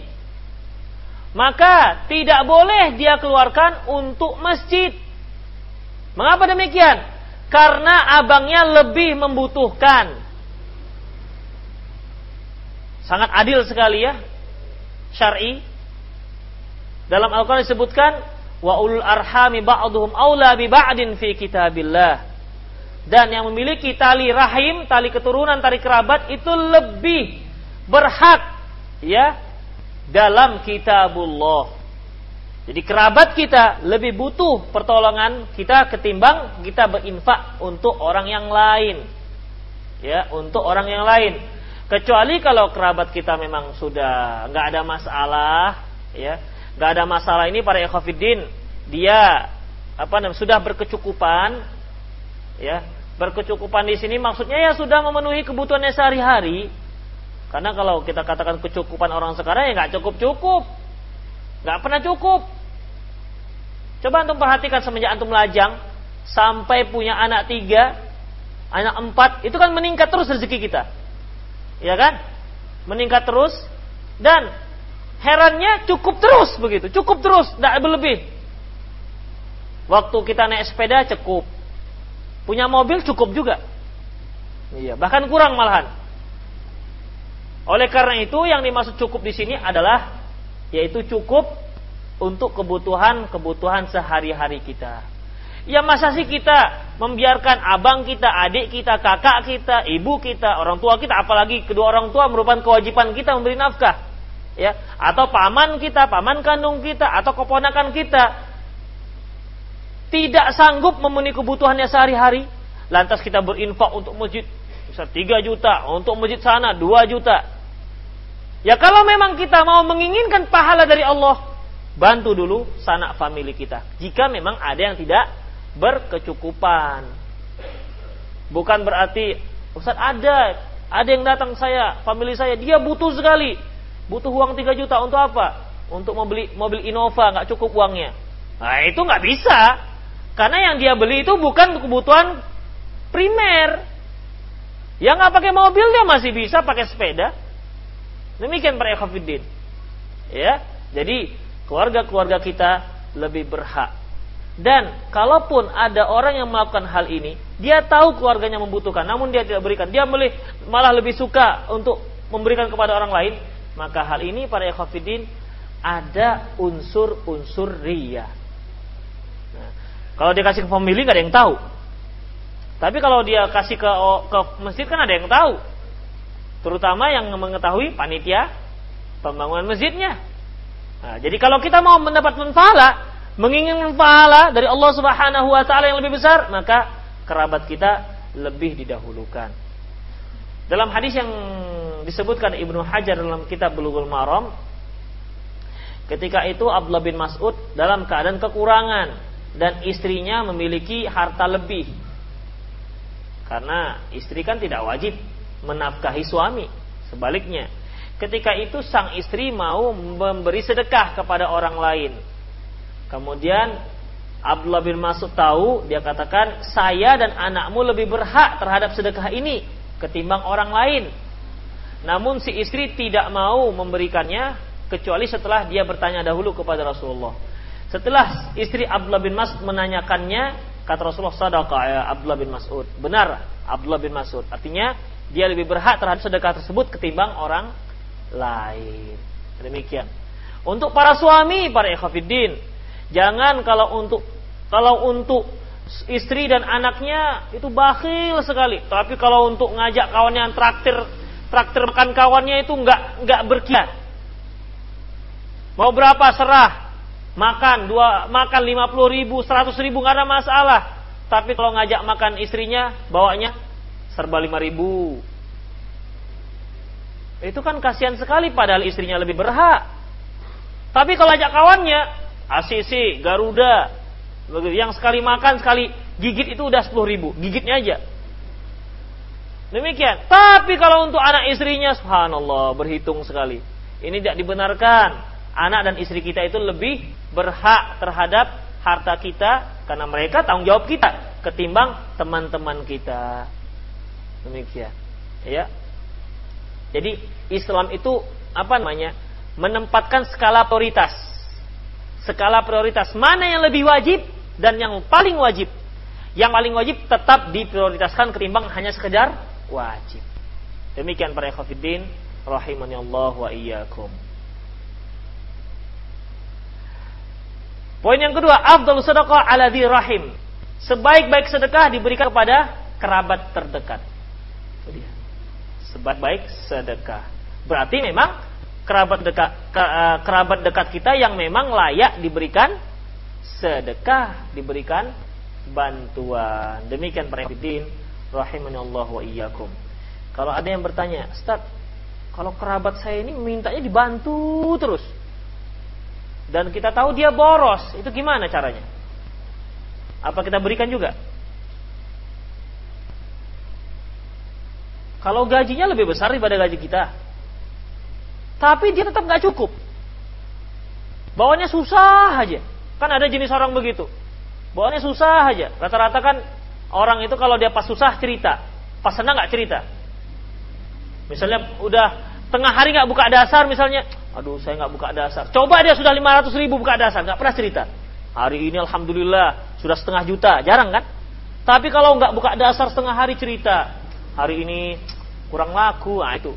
Maka tidak boleh dia keluarkan untuk masjid. Mengapa demikian? Karena abangnya lebih membutuhkan. Sangat adil sekali ya syar'i dalam Al-Qur'an disebutkan wa ulul arhami ba'dhum aula bi ba'din fi kitabillah. Dan yang memiliki tali rahim, tali keturunan, tali kerabat itu lebih berhak ya dalam kitabullah. Jadi kerabat kita lebih butuh pertolongan kita ketimbang kita berinfak untuk orang yang lain. Ya, untuk orang yang lain. Kecuali kalau kerabat kita memang sudah nggak ada masalah, ya, nggak ada masalah ini para ekofidin, dia apa namanya sudah berkecukupan, ya, berkecukupan di sini maksudnya ya sudah memenuhi kebutuhannya sehari-hari. Karena kalau kita katakan kecukupan orang sekarang ya nggak cukup cukup, nggak pernah cukup. Coba antum perhatikan semenjak antum lajang sampai punya anak tiga, anak empat, itu kan meningkat terus rezeki kita. Ya kan? Meningkat terus dan herannya cukup terus begitu, cukup terus, tidak berlebih. Waktu kita naik sepeda cukup, punya mobil cukup juga. Iya, bahkan kurang malahan. Oleh karena itu yang dimaksud cukup di sini adalah yaitu cukup untuk kebutuhan-kebutuhan sehari-hari kita. Ya masa sih kita membiarkan abang kita, adik kita, kakak kita, ibu kita, orang tua kita, apalagi kedua orang tua merupakan kewajiban kita memberi nafkah. Ya, atau paman kita, paman kandung kita, atau keponakan kita tidak sanggup memenuhi kebutuhannya sehari-hari, lantas kita berinfak untuk masjid, bisa 3 juta, untuk masjid sana 2 juta. Ya kalau memang kita mau menginginkan pahala dari Allah, bantu dulu sanak famili kita. Jika memang ada yang tidak berkecukupan. Bukan berarti Ustaz ada ada yang datang saya, famili saya, dia butuh sekali. Butuh uang 3 juta untuk apa? Untuk membeli mobil Innova, nggak cukup uangnya. Nah, itu nggak bisa. Karena yang dia beli itu bukan kebutuhan primer. Yang nggak pakai mobil dia masih bisa pakai sepeda. Demikian para. Ya, jadi keluarga-keluarga kita lebih berhak. Dan kalaupun ada orang yang melakukan hal ini, dia tahu keluarganya membutuhkan, namun dia tidak berikan, dia malah lebih suka untuk memberikan kepada orang lain, maka hal ini para ikhwafidin ada unsur-unsur ria. Nah, kalau dia kasih ke pemilik nggak ada yang tahu. Tapi kalau dia kasih ke ke masjid kan ada yang tahu. Terutama yang mengetahui panitia pembangunan masjidnya. Nah, jadi kalau kita mau mendapat manfaat, menginginkan pahala dari Allah Subhanahu wa taala yang lebih besar, maka kerabat kita lebih didahulukan. Dalam hadis yang disebutkan Ibnu Hajar dalam kitab Bulughul Maram, ketika itu Abdullah bin Mas'ud dalam keadaan kekurangan dan istrinya memiliki harta lebih. Karena istri kan tidak wajib menafkahi suami, sebaliknya Ketika itu sang istri mau memberi sedekah kepada orang lain. Kemudian Abdullah bin Mas'ud tahu, dia katakan, saya dan anakmu lebih berhak terhadap sedekah ini ketimbang orang lain. Namun si istri tidak mau memberikannya kecuali setelah dia bertanya dahulu kepada Rasulullah. Setelah istri Abdullah bin Mas'ud menanyakannya, kata Rasulullah sadaqah ya Abdullah bin Mas'ud. Benar Abdullah bin Mas'ud. Artinya dia lebih berhak terhadap sedekah tersebut ketimbang orang lain. Demikian. Untuk para suami, para ikhafidin, jangan kalau untuk kalau untuk istri dan anaknya itu bakhil sekali. Tapi kalau untuk ngajak kawannya traktir traktir makan kawannya itu nggak nggak berkiat. Mau berapa serah? Makan dua makan lima puluh ribu, seratus ribu nggak ada masalah. Tapi kalau ngajak makan istrinya, bawanya serba lima ribu, itu kan kasihan sekali padahal istrinya lebih berhak. Tapi kalau ajak kawannya, ACC, Garuda, yang sekali makan, sekali gigit itu udah 10 ribu. Gigitnya aja. Demikian. Tapi kalau untuk anak istrinya, subhanallah, berhitung sekali. Ini tidak dibenarkan. Anak dan istri kita itu lebih berhak terhadap harta kita karena mereka tanggung jawab kita ketimbang teman-teman kita. Demikian. Ya. Jadi Islam itu apa namanya? Menempatkan skala prioritas. Skala prioritas mana yang lebih wajib dan yang paling wajib. Yang paling wajib tetap diprioritaskan ketimbang hanya sekedar wajib. Demikian para ikhwatiddin rahimani Allah wa iyyakum. Poin yang kedua, afdal sedekah ala rahim. Sebaik-baik sedekah diberikan kepada kerabat terdekat. Sebaik-baik sedekah. Berarti memang kerabat dekat eh, kerabat dekat kita yang memang layak diberikan sedekah, diberikan bantuan. Demikian para hadirin rahimanallahu wa iyyakum. Kalau ada yang bertanya, "Ustaz, Kalau kerabat saya ini mintanya dibantu terus. Dan kita tahu dia boros, itu gimana caranya? Apa kita berikan juga? Kalau gajinya lebih besar daripada gaji kita, tapi dia tetap nggak cukup. Bawanya susah aja. Kan ada jenis orang begitu. Bawanya susah aja. Rata-rata kan orang itu kalau dia pas susah cerita, pas senang nggak cerita. Misalnya udah tengah hari nggak buka dasar misalnya, aduh saya nggak buka dasar. Coba dia sudah 500 ribu buka dasar, nggak pernah cerita. Hari ini alhamdulillah sudah setengah juta, jarang kan? Tapi kalau nggak buka dasar setengah hari cerita, hari ini kurang laku, nah itu.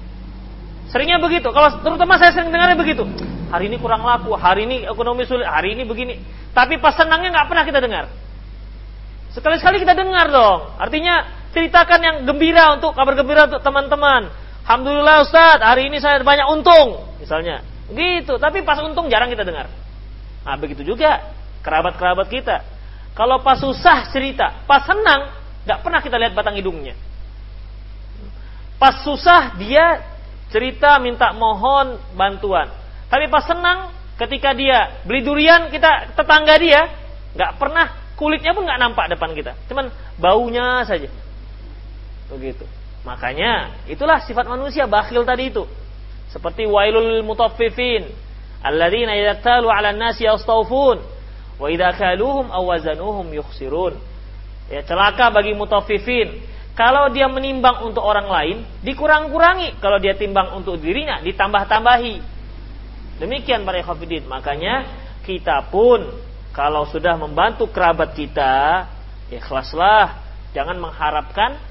Seringnya begitu. Kalau terutama saya sering dengarnya begitu. Hari ini kurang laku, hari ini ekonomi sulit, hari ini begini. Tapi pas senangnya nggak pernah kita dengar. Sekali-sekali kita dengar dong. Artinya ceritakan yang gembira untuk kabar gembira untuk teman-teman. Alhamdulillah Ustaz, hari ini saya banyak untung, misalnya. Gitu, tapi pas untung jarang kita dengar. Nah, begitu juga kerabat-kerabat kita. Kalau pas susah cerita, pas senang nggak pernah kita lihat batang hidungnya. Pas susah dia cerita minta mohon bantuan. Tapi pas senang ketika dia beli durian kita tetangga dia nggak pernah kulitnya pun nggak nampak depan kita, cuman baunya saja. Begitu. Makanya itulah sifat manusia bakhil tadi itu. Seperti wailul mutaffifin alladzina idza talu 'alan nasi yastawfun wa idza kaluhum aw wazanuhum yukhsirun. Ya celaka bagi mutaffifin. Kalau dia menimbang untuk orang lain, dikurang-kurangi. Kalau dia timbang untuk dirinya, ditambah-tambahi. Demikian para ikhwafidin. Makanya kita pun kalau sudah membantu kerabat kita, ikhlaslah, jangan mengharapkan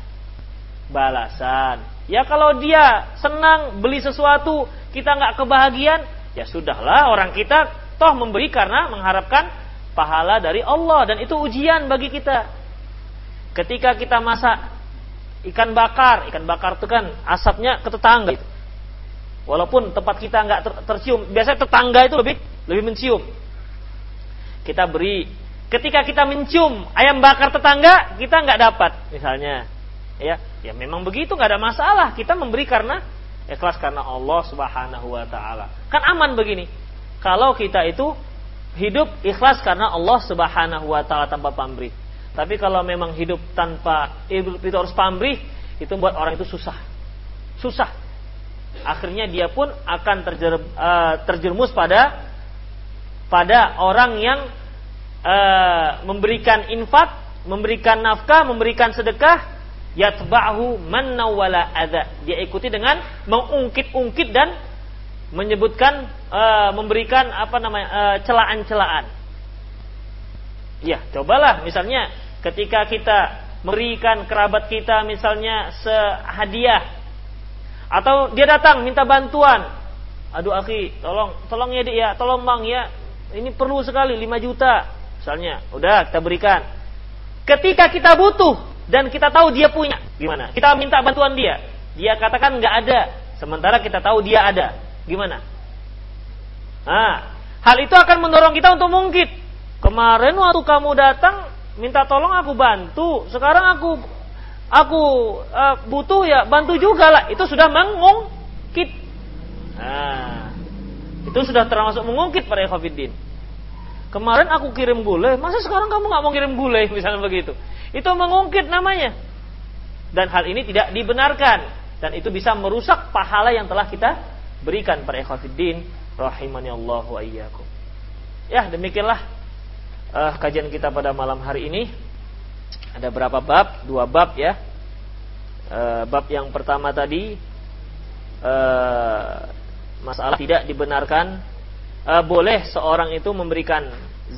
balasan. Ya kalau dia senang beli sesuatu, kita nggak kebahagiaan, ya sudahlah orang kita toh memberi karena mengharapkan pahala dari Allah dan itu ujian bagi kita. Ketika kita masak ikan bakar, ikan bakar itu kan asapnya ke tetangga itu. Walaupun tempat kita nggak ter tercium, biasanya tetangga itu lebih lebih mencium kita beri. Ketika kita mencium ayam bakar tetangga, kita nggak dapat, misalnya, ya, ya memang begitu nggak ada masalah. Kita memberi karena ikhlas karena Allah Subhanahu Wa Taala. Kan aman begini. Kalau kita itu hidup ikhlas karena Allah Subhanahu Wa Taala tanpa pamrih. Tapi kalau memang hidup tanpa itu harus pamrih, itu buat orang itu susah, susah. Akhirnya dia pun akan terjer, uh, terjerumus pada pada orang yang uh, memberikan infak, memberikan nafkah, memberikan sedekah, yatba'hu man wala adza. Dia ikuti dengan mengungkit-ungkit dan menyebutkan uh, memberikan apa namanya uh, celaan-celaan. Ya, cobalah misalnya ketika kita memberikan kerabat kita misalnya sehadiah. Atau dia datang minta bantuan. Aduh akhi, tolong tolong ya dia, tolong Bang ya, ini perlu sekali 5 juta. Misalnya udah kita berikan. Ketika kita butuh dan kita tahu dia punya gimana? Kita minta bantuan dia. Dia katakan nggak ada. Sementara kita tahu dia ada. Gimana? Nah hal itu akan mendorong kita untuk mungkit. Kemarin waktu kamu datang minta tolong aku bantu sekarang aku aku uh, butuh ya bantu juga lah itu sudah mengungkit nah itu sudah termasuk mengungkit para ikhwatiddin. Kemarin aku kirim gulai, masa sekarang kamu nggak mau kirim gulai (laughs) misalnya begitu. Itu mengungkit namanya. Dan hal ini tidak dibenarkan dan itu bisa merusak pahala yang telah kita berikan para ikhwatiddin rahimani Allah wa iyyakum. Ya, demikianlah uh, kajian kita pada malam hari ini. Ada berapa bab? Dua bab ya. Uh, bab yang pertama tadi uh, masalah tidak dibenarkan e, boleh seorang itu memberikan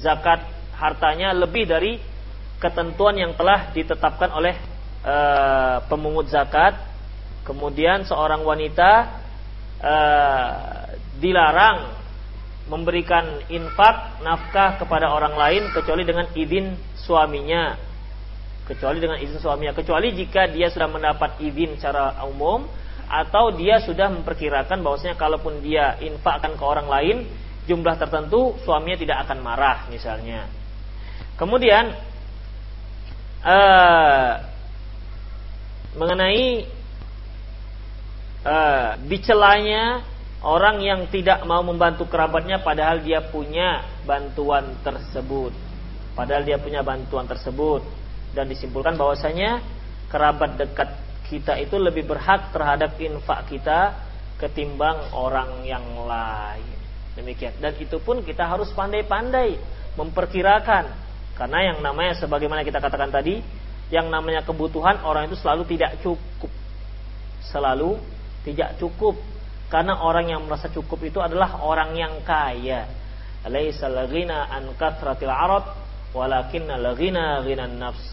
zakat hartanya lebih dari ketentuan yang telah ditetapkan oleh e, pemungut zakat. Kemudian seorang wanita e, dilarang memberikan infak nafkah kepada orang lain kecuali dengan izin suaminya. Kecuali dengan izin suaminya, kecuali jika dia sudah mendapat izin secara umum atau dia sudah memperkirakan bahwasanya kalaupun dia infakkan ke orang lain jumlah tertentu suaminya tidak akan marah misalnya. Kemudian uh, mengenai uh, dicelanya orang yang tidak mau membantu kerabatnya padahal dia punya bantuan tersebut. Padahal dia punya bantuan tersebut dan disimpulkan bahwasanya kerabat dekat kita itu lebih berhak terhadap infak kita ketimbang orang yang lain. Demikian. Dan itu pun kita harus pandai-pandai memperkirakan karena yang namanya sebagaimana kita katakan tadi, yang namanya kebutuhan orang itu selalu tidak cukup. Selalu tidak cukup karena orang yang merasa cukup itu adalah orang yang kaya. Laisa an kathratil arad nafs.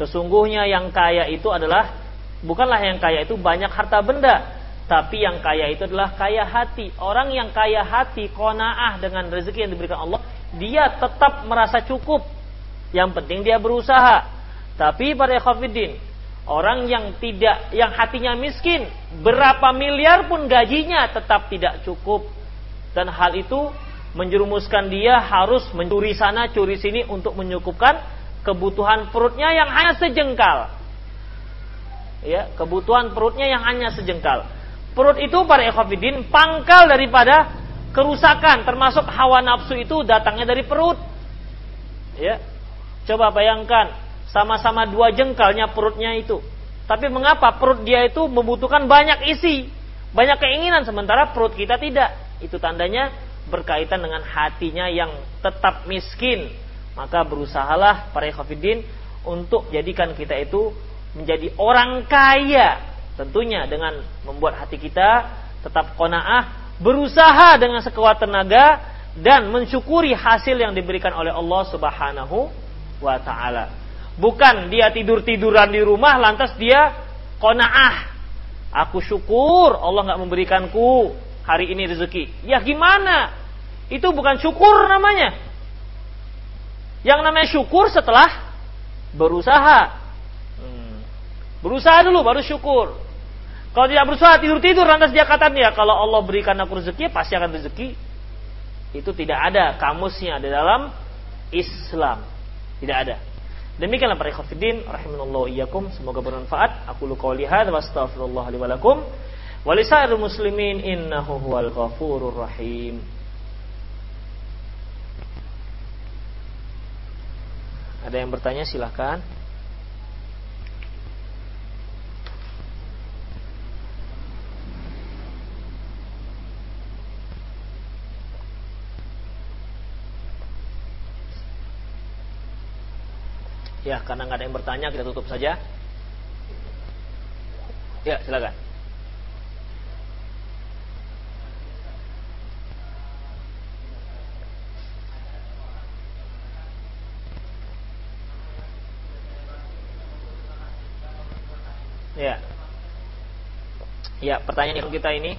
Sesungguhnya yang kaya itu adalah bukanlah yang kaya itu banyak harta benda, tapi yang kaya itu adalah kaya hati. Orang yang kaya hati, konaah dengan rezeki yang diberikan Allah, dia tetap merasa cukup. Yang penting dia berusaha. Tapi pada Khafidin, Orang yang tidak, yang hatinya miskin, berapa miliar pun gajinya tetap tidak cukup. Dan hal itu menjerumuskan dia harus mencuri sana, curi sini untuk menyukupkan kebutuhan perutnya yang hanya sejengkal. Ya, kebutuhan perutnya yang hanya sejengkal. Perut itu para ikhwafidin pangkal daripada kerusakan, termasuk hawa nafsu itu datangnya dari perut. Ya. Coba bayangkan, sama-sama dua jengkalnya perutnya itu. Tapi mengapa perut dia itu membutuhkan banyak isi, banyak keinginan sementara perut kita tidak? Itu tandanya berkaitan dengan hatinya yang tetap miskin. Maka berusahalah para ikhwafidin untuk jadikan kita itu menjadi orang kaya. Tentunya dengan membuat hati kita tetap kona'ah, berusaha dengan sekuat tenaga dan mensyukuri hasil yang diberikan oleh Allah Subhanahu wa taala. Bukan dia tidur-tiduran di rumah lantas dia konaah. Aku syukur Allah nggak memberikanku hari ini rezeki. Ya gimana? Itu bukan syukur namanya. Yang namanya syukur setelah berusaha. Hmm. Berusaha dulu baru syukur. Kalau tidak berusaha tidur-tidur lantas dia kata ya kalau Allah berikan aku rezeki pasti akan rezeki. Itu tidak ada kamusnya di dalam Islam. Tidak ada. Demikianlah para ikhwatiddin rahimanallahu iyyakum semoga bermanfaat. Aku lu qouli hadza wa astaghfirullah li wa lakum wa muslimin innahu huwal ghafurur rahim. Ada yang bertanya silahkan. Ya, karena nggak ada yang bertanya, kita tutup saja. Ya, silakan. Ya. Ya, pertanyaan kita ini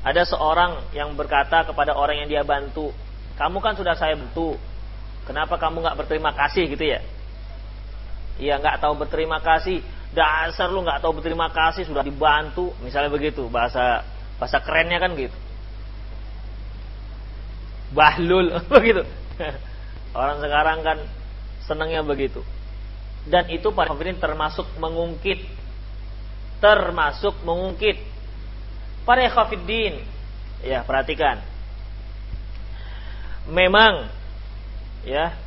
ada seorang yang berkata kepada orang yang dia bantu, "Kamu kan sudah saya bantu. Kenapa kamu nggak berterima kasih gitu ya?" Iya nggak tahu berterima kasih. Dasar lu nggak tahu berterima kasih sudah dibantu, misalnya begitu bahasa bahasa kerennya kan gitu. Bahlul (laughs) begitu. Orang sekarang kan senangnya begitu. Dan itu para hafidin termasuk mengungkit. Termasuk mengungkit. Para hafidin. Ya, perhatikan. Memang ya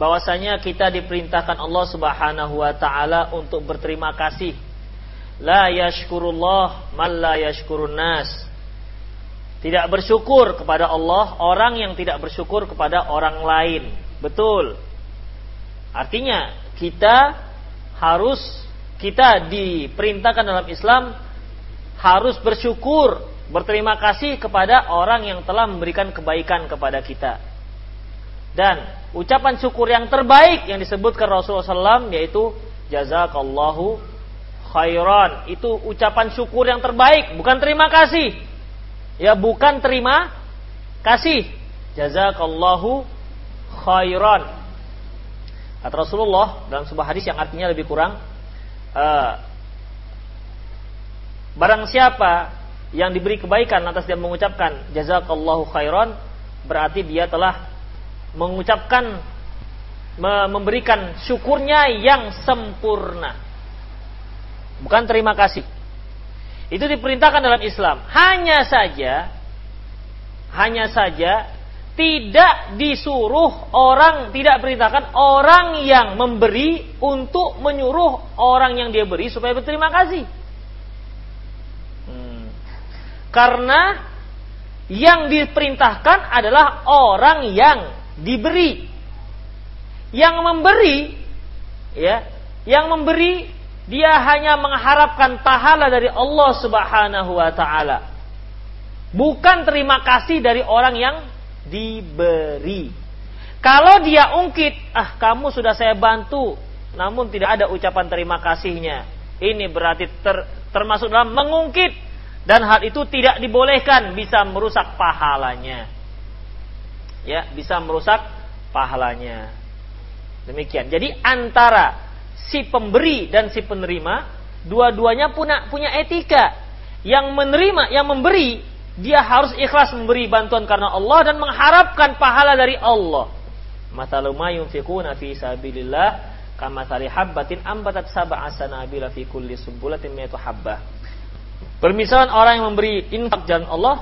bahwasanya kita diperintahkan Allah Subhanahu wa taala untuk berterima kasih. La yashkurullah man la yashkurun nas. Tidak bersyukur kepada Allah orang yang tidak bersyukur kepada orang lain. Betul. Artinya kita harus kita diperintahkan dalam Islam harus bersyukur, berterima kasih kepada orang yang telah memberikan kebaikan kepada kita. Dan ucapan syukur yang terbaik yang disebutkan Rasulullah SAW yaitu jazakallahu khairan. Itu ucapan syukur yang terbaik, bukan terima kasih. Ya, bukan terima kasih. Jazakallahu khairan. Kata Rasulullah dalam sebuah hadis yang artinya lebih kurang uh, barang siapa yang diberi kebaikan lantas dia mengucapkan jazakallahu khairan berarti dia telah mengucapkan memberikan syukurnya yang sempurna. Bukan terima kasih. Itu diperintahkan dalam Islam. Hanya saja hanya saja tidak disuruh orang tidak perintahkan orang yang memberi untuk menyuruh orang yang dia beri supaya berterima kasih. Hmm. Karena yang diperintahkan adalah orang yang diberi. Yang memberi ya, yang memberi dia hanya mengharapkan pahala dari Allah Subhanahu wa taala. Bukan terima kasih dari orang yang diberi. Kalau dia ungkit, ah kamu sudah saya bantu, namun tidak ada ucapan terima kasihnya. Ini berarti ter, termasuk dalam mengungkit dan hal itu tidak dibolehkan bisa merusak pahalanya. Ya, bisa merusak pahalanya. Demikian. Jadi antara si pemberi dan si penerima, dua-duanya punya punya etika. Yang menerima, yang memberi, dia harus ikhlas memberi bantuan karena Allah dan mengharapkan pahala dari Allah. Mathalu fi sabilillah habbatin ambatat sab'a sanabila fi kulli sumbulatin mi'atu habbah. Permisalan orang yang memberi infak jalan Allah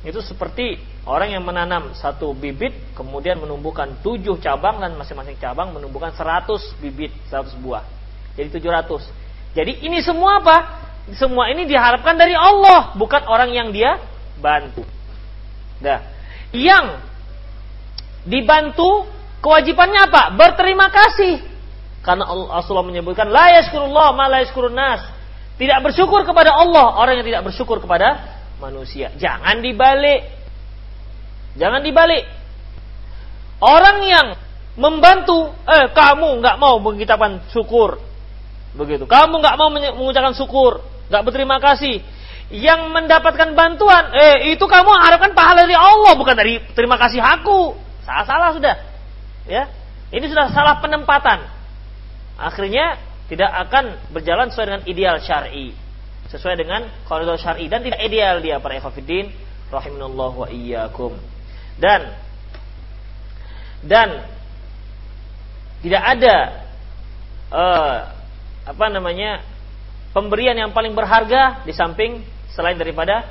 itu seperti orang yang menanam satu bibit kemudian menumbuhkan tujuh cabang dan masing-masing cabang menumbuhkan seratus bibit seratus buah. Jadi tujuh ratus. Jadi ini semua apa? Semua ini diharapkan dari Allah, bukan orang yang dia bantu. Nah, yang dibantu kewajibannya apa? Berterima kasih. Karena Rasulullah menyebutkan la yaskurullah ma la nas. Tidak bersyukur kepada Allah orang yang tidak bersyukur kepada manusia. Jangan dibalik. Jangan dibalik. Orang yang membantu, eh kamu nggak mau mengucapkan syukur, begitu. Kamu nggak mau mengucapkan syukur, nggak berterima kasih. Yang mendapatkan bantuan, eh itu kamu harapkan pahala dari Allah bukan dari terima kasih aku. Salah salah sudah, ya. Ini sudah salah penempatan. Akhirnya tidak akan berjalan sesuai dengan ideal syar'i sesuai dengan koridor syar'i dan tidak ideal dia para ikhwatiddin rahimanallah wa iyyakum dan dan tidak ada uh, apa namanya pemberian yang paling berharga di samping selain daripada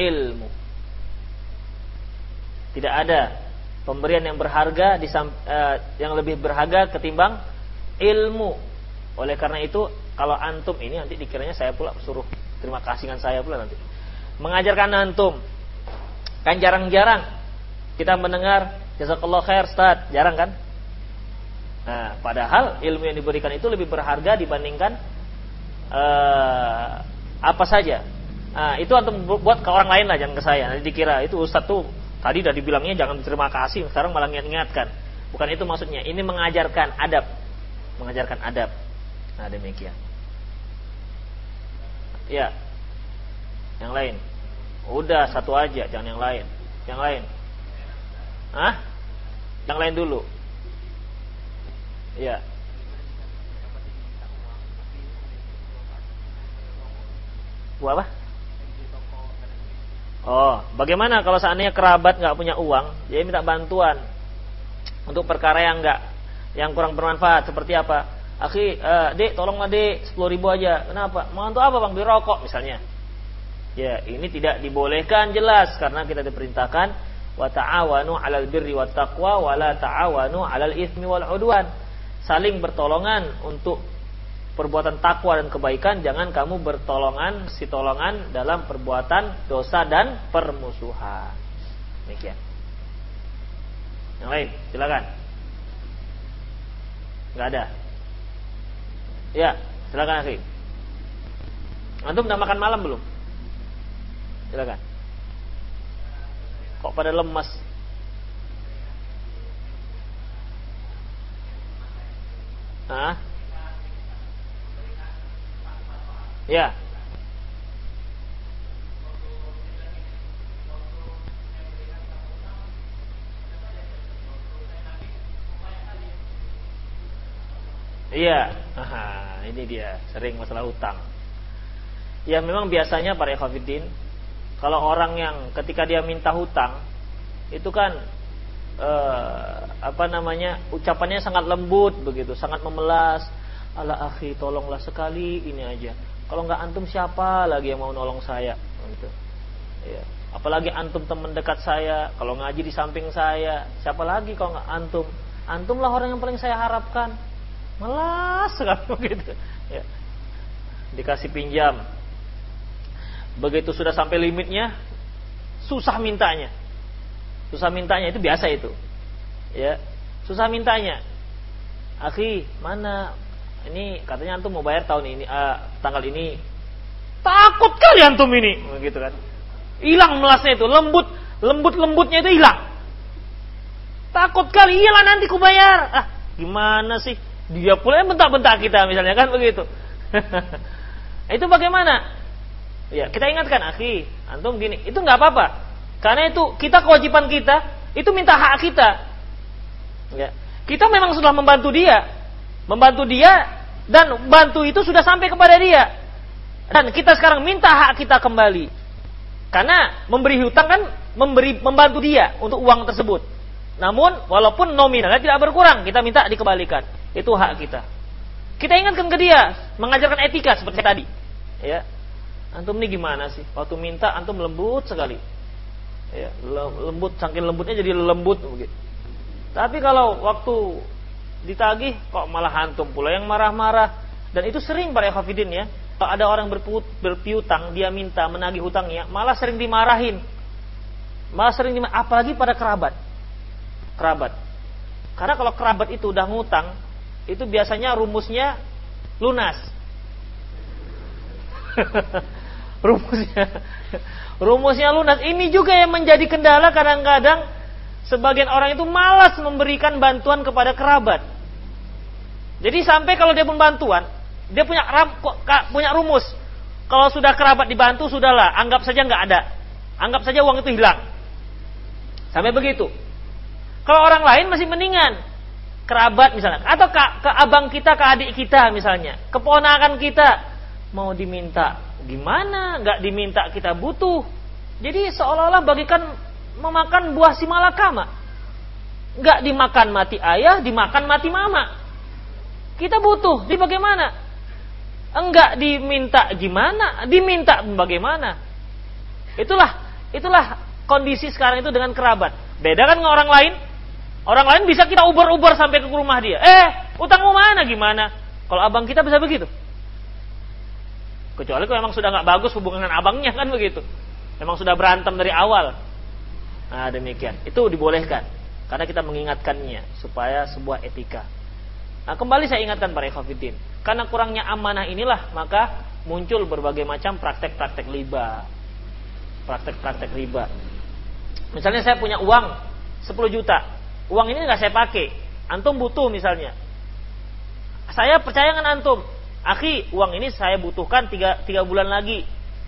ilmu tidak ada pemberian yang berharga di uh, yang lebih berharga ketimbang ilmu oleh karena itu, kalau antum ini nanti dikiranya saya pula suruh terima kasih saya pula nanti. Mengajarkan antum. Kan jarang-jarang kita mendengar jazakallah khair Ustaz, jarang kan? Nah, padahal ilmu yang diberikan itu lebih berharga dibandingkan uh, apa saja. Nah, itu antum buat ke orang lain lah, jangan ke saya. Nanti dikira itu Ustaz tuh tadi udah dibilangnya jangan terima kasih, sekarang malah ingat-ingatkan. Bukan itu maksudnya. Ini mengajarkan adab, mengajarkan adab. Nah demikian. Ya. Yang lain. Udah satu aja, jangan yang lain. Yang lain. Hah? Yang lain dulu. Ya. Buat apa? Oh, bagaimana kalau seandainya kerabat nggak punya uang, dia minta bantuan untuk perkara yang nggak, yang kurang bermanfaat seperti apa? Akhi, uh, dek tolonglah dek 10 ribu aja. Kenapa? Mau untuk apa bang? Beli rokok misalnya. Ya, ini tidak dibolehkan jelas karena kita diperintahkan wa ta'awanu 'alal birri wat taqwa wa la ta'awanu 'alal itsmi wal 'udwan. Saling bertolongan untuk perbuatan takwa dan kebaikan, jangan kamu bertolongan si tolongan dalam perbuatan dosa dan permusuhan. Demikian. Yang lain, silakan. Enggak ada. Ya, silakan akhi. Antum udah makan malam belum? Silakan. Kok pada lemas? Hah? Ya. Iya, Aha, ini dia sering masalah utang. Ya memang biasanya para ekofidin, kalau orang yang ketika dia minta hutang, itu kan eh, apa namanya ucapannya sangat lembut begitu, sangat memelas. Ala akhi, tolonglah sekali ini aja. Kalau nggak antum siapa lagi yang mau nolong saya? Gitu. Ya. Apalagi antum teman dekat saya, kalau ngaji di samping saya, siapa lagi kalau nggak antum? Antumlah orang yang paling saya harapkan. Malas sekali (laughs) begitu. Ya. Dikasih pinjam. Begitu sudah sampai limitnya, susah mintanya. Susah mintanya itu biasa itu. Ya. Susah mintanya. Akhi, mana ini katanya antum mau bayar tahun ini uh, tanggal ini. Takut kali antum ini, begitu kan. Hilang melasnya itu, lembut lembut-lembutnya itu hilang. Takut kali, iyalah nanti ku bayar. Ah, gimana sih? Dia pula yang bentak-bentak kita misalnya kan begitu. (laughs) itu bagaimana? Ya, kita ingatkan, akhi, antum gini, itu nggak apa-apa. Karena itu kita kewajiban kita, itu minta hak kita. Ya. Kita memang sudah membantu dia, membantu dia dan bantu itu sudah sampai kepada dia. Dan kita sekarang minta hak kita kembali. Karena memberi hutang kan memberi membantu dia untuk uang tersebut. Namun walaupun nominalnya tidak berkurang, kita minta dikembalikan. Itu hak kita. Kita ingatkan ke dia, mengajarkan etika seperti tadi. Ya, Antum ini gimana sih? Waktu minta antum lembut sekali. Ya, lembut saking lembutnya jadi lembut begitu. Tapi kalau waktu ditagih kok malah antum pula yang marah-marah dan itu sering para hafidin ya. Kalau ada orang berpiutang, dia minta menagih hutangnya, malah sering dimarahin. Malah sering dimarahin, apalagi pada kerabat. Kerabat. Karena kalau kerabat itu udah ngutang, itu biasanya rumusnya lunas. (laughs) rumusnya rumusnya lunas. Ini juga yang menjadi kendala kadang-kadang sebagian orang itu malas memberikan bantuan kepada kerabat. Jadi sampai kalau dia pun bantuan, dia punya ram, punya rumus. Kalau sudah kerabat dibantu sudahlah, anggap saja nggak ada. Anggap saja uang itu hilang. Sampai begitu. Kalau orang lain masih mendingan. Kerabat misalnya, atau ke, ke abang kita, ke adik kita misalnya, keponakan kita mau diminta Gimana? Nggak diminta kita butuh. Jadi seolah-olah bagikan memakan buah si malakama. Nggak dimakan mati ayah, dimakan mati mama. Kita butuh. Jadi bagaimana? Enggak diminta gimana? Diminta bagaimana? Itulah itulah kondisi sekarang itu dengan kerabat. Beda kan dengan orang lain? Orang lain bisa kita uber-uber sampai ke rumah dia. Eh, utangmu mana gimana? Kalau abang kita bisa begitu. Kecuali kalau memang sudah nggak bagus hubungan abangnya kan begitu. Memang sudah berantem dari awal. Nah demikian. Itu dibolehkan. Karena kita mengingatkannya supaya sebuah etika. Nah kembali saya ingatkan para ikhwafidin. Karena kurangnya amanah inilah maka muncul berbagai macam praktek-praktek riba. Praktek-praktek riba. Misalnya saya punya uang 10 juta. Uang ini nggak saya pakai. Antum butuh misalnya. Saya percaya dengan antum Akhi, uang ini saya butuhkan tiga, tiga bulan lagi.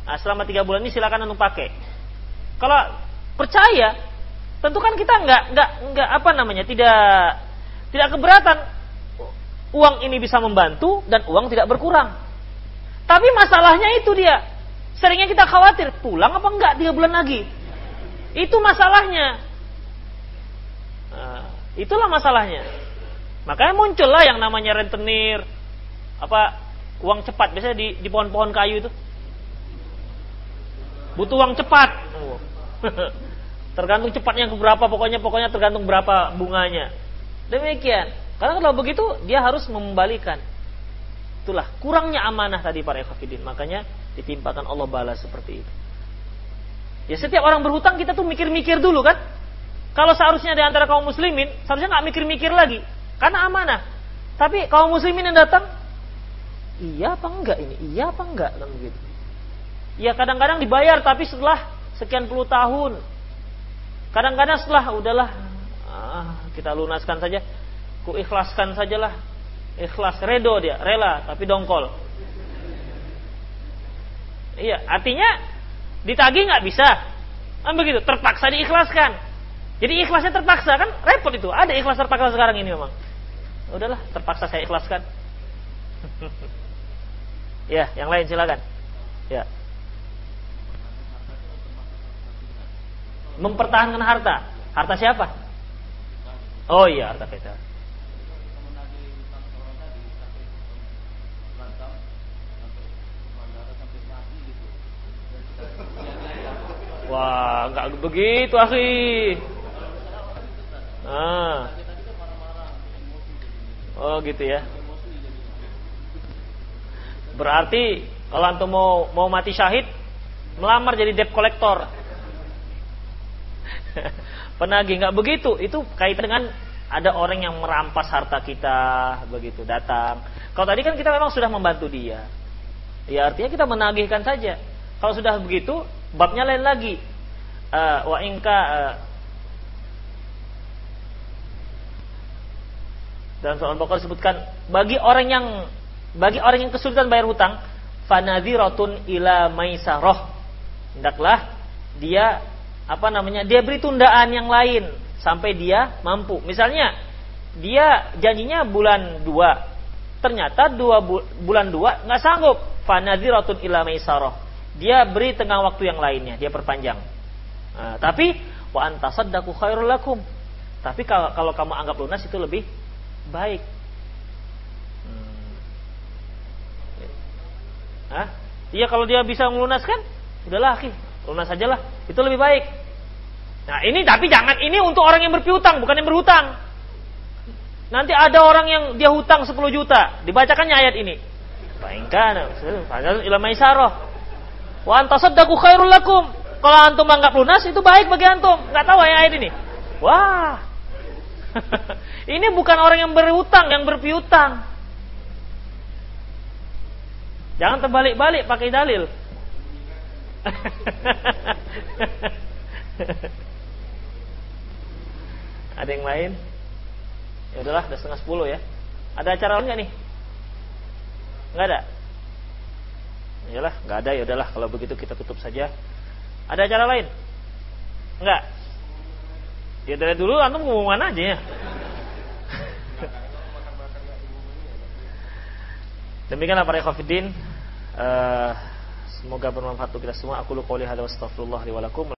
Nah, selama tiga bulan ini silakan anu pakai. Kalau percaya, tentu kan kita nggak nggak nggak apa namanya tidak tidak keberatan uang ini bisa membantu dan uang tidak berkurang. Tapi masalahnya itu dia. Seringnya kita khawatir pulang apa enggak tiga bulan lagi. Itu masalahnya. Nah, itulah masalahnya. Makanya muncullah yang namanya rentenir, apa uang cepat biasanya di di pohon-pohon kayu itu. Butuh uang cepat. Oh. (laughs) tergantung cepatnya ke berapa pokoknya pokoknya tergantung berapa bunganya. Demikian. Karena kalau begitu dia harus mengembalikan. Itulah kurangnya amanah tadi para ekafidin makanya ditimpakan Allah balas seperti itu. Ya setiap orang berhutang kita tuh mikir-mikir dulu kan? Kalau seharusnya di antara kaum muslimin seharusnya nggak mikir-mikir lagi. Karena amanah. Tapi kaum muslimin yang datang iya apa enggak ini? Iya apa enggak? Kan begitu. Ya kadang-kadang dibayar tapi setelah sekian puluh tahun. Kadang-kadang setelah udahlah ah, kita lunaskan saja, ku ikhlaskan sajalah. Ikhlas, redo dia, rela tapi dongkol. Iya, artinya ditagih nggak bisa. Kan begitu, terpaksa diikhlaskan. Jadi ikhlasnya terpaksa kan repot itu. Ada ikhlas terpaksa sekarang ini memang. Udahlah, terpaksa saya ikhlaskan. (laughs) Ya, yang lain silakan. Ya. Mempertahankan harta. Harta siapa? Oh iya, harta kita. Wah, nggak begitu, akhi. Ah. Oh, gitu ya. Berarti kalau antum mau mau mati syahid, melamar jadi debt collector. (laughs) Penagih nggak begitu, itu kaitan dengan ada orang yang merampas harta kita begitu datang. Kalau tadi kan kita memang sudah membantu dia. Ya artinya kita menagihkan saja. Kalau sudah begitu, babnya lain lagi. Uh, wa inka uh, dalam soal Baqarah disebutkan bagi orang yang bagi orang yang kesulitan bayar hutang fanadhiratun ila maisarah hendaklah dia apa namanya dia beri tundaan yang lain sampai dia mampu. Misalnya dia janjinya bulan 2. Ternyata dua bu bulan 2 nggak sanggup. Fanadziratun ila maisarah. Dia beri tengah waktu yang lainnya, dia perpanjang. Nah, tapi wa antasaddaqu khairul lakum. Tapi kalau, kalau kamu anggap lunas itu lebih baik. Hah? Iya kalau dia bisa melunaskan, udahlah, lunas sajalah. Itu lebih baik. Nah ini tapi jangan ini untuk orang yang berpiutang bukan yang berhutang. Nanti ada orang yang dia hutang 10 juta, dibacakannya ayat ini. Baikkan, ilmu isaroh. Wa antasaddaqu khairul lakum. Kalau antum anggap lunas itu baik bagi antum. Enggak tahu ayat, ayat ini. Wah. (laughs) ini bukan orang yang berhutang, yang berpiutang. Jangan terbalik-balik pakai dalil. Ada yang lain? Ya udahlah, udah setengah sepuluh ya. Ada acara lain nggak nih? Nggak ada. Iyalah, nggak ada. Ya udahlah, kalau begitu kita tutup saja. Ada acara lain? Nggak. Ya dari dulu antum ngomong mana aja ya. Demikianlah para ikhwatiddin. Uh, semoga bermanfaat untuk kita semua. Aku lu qouli hadza wa astaghfirullah li wa lakum.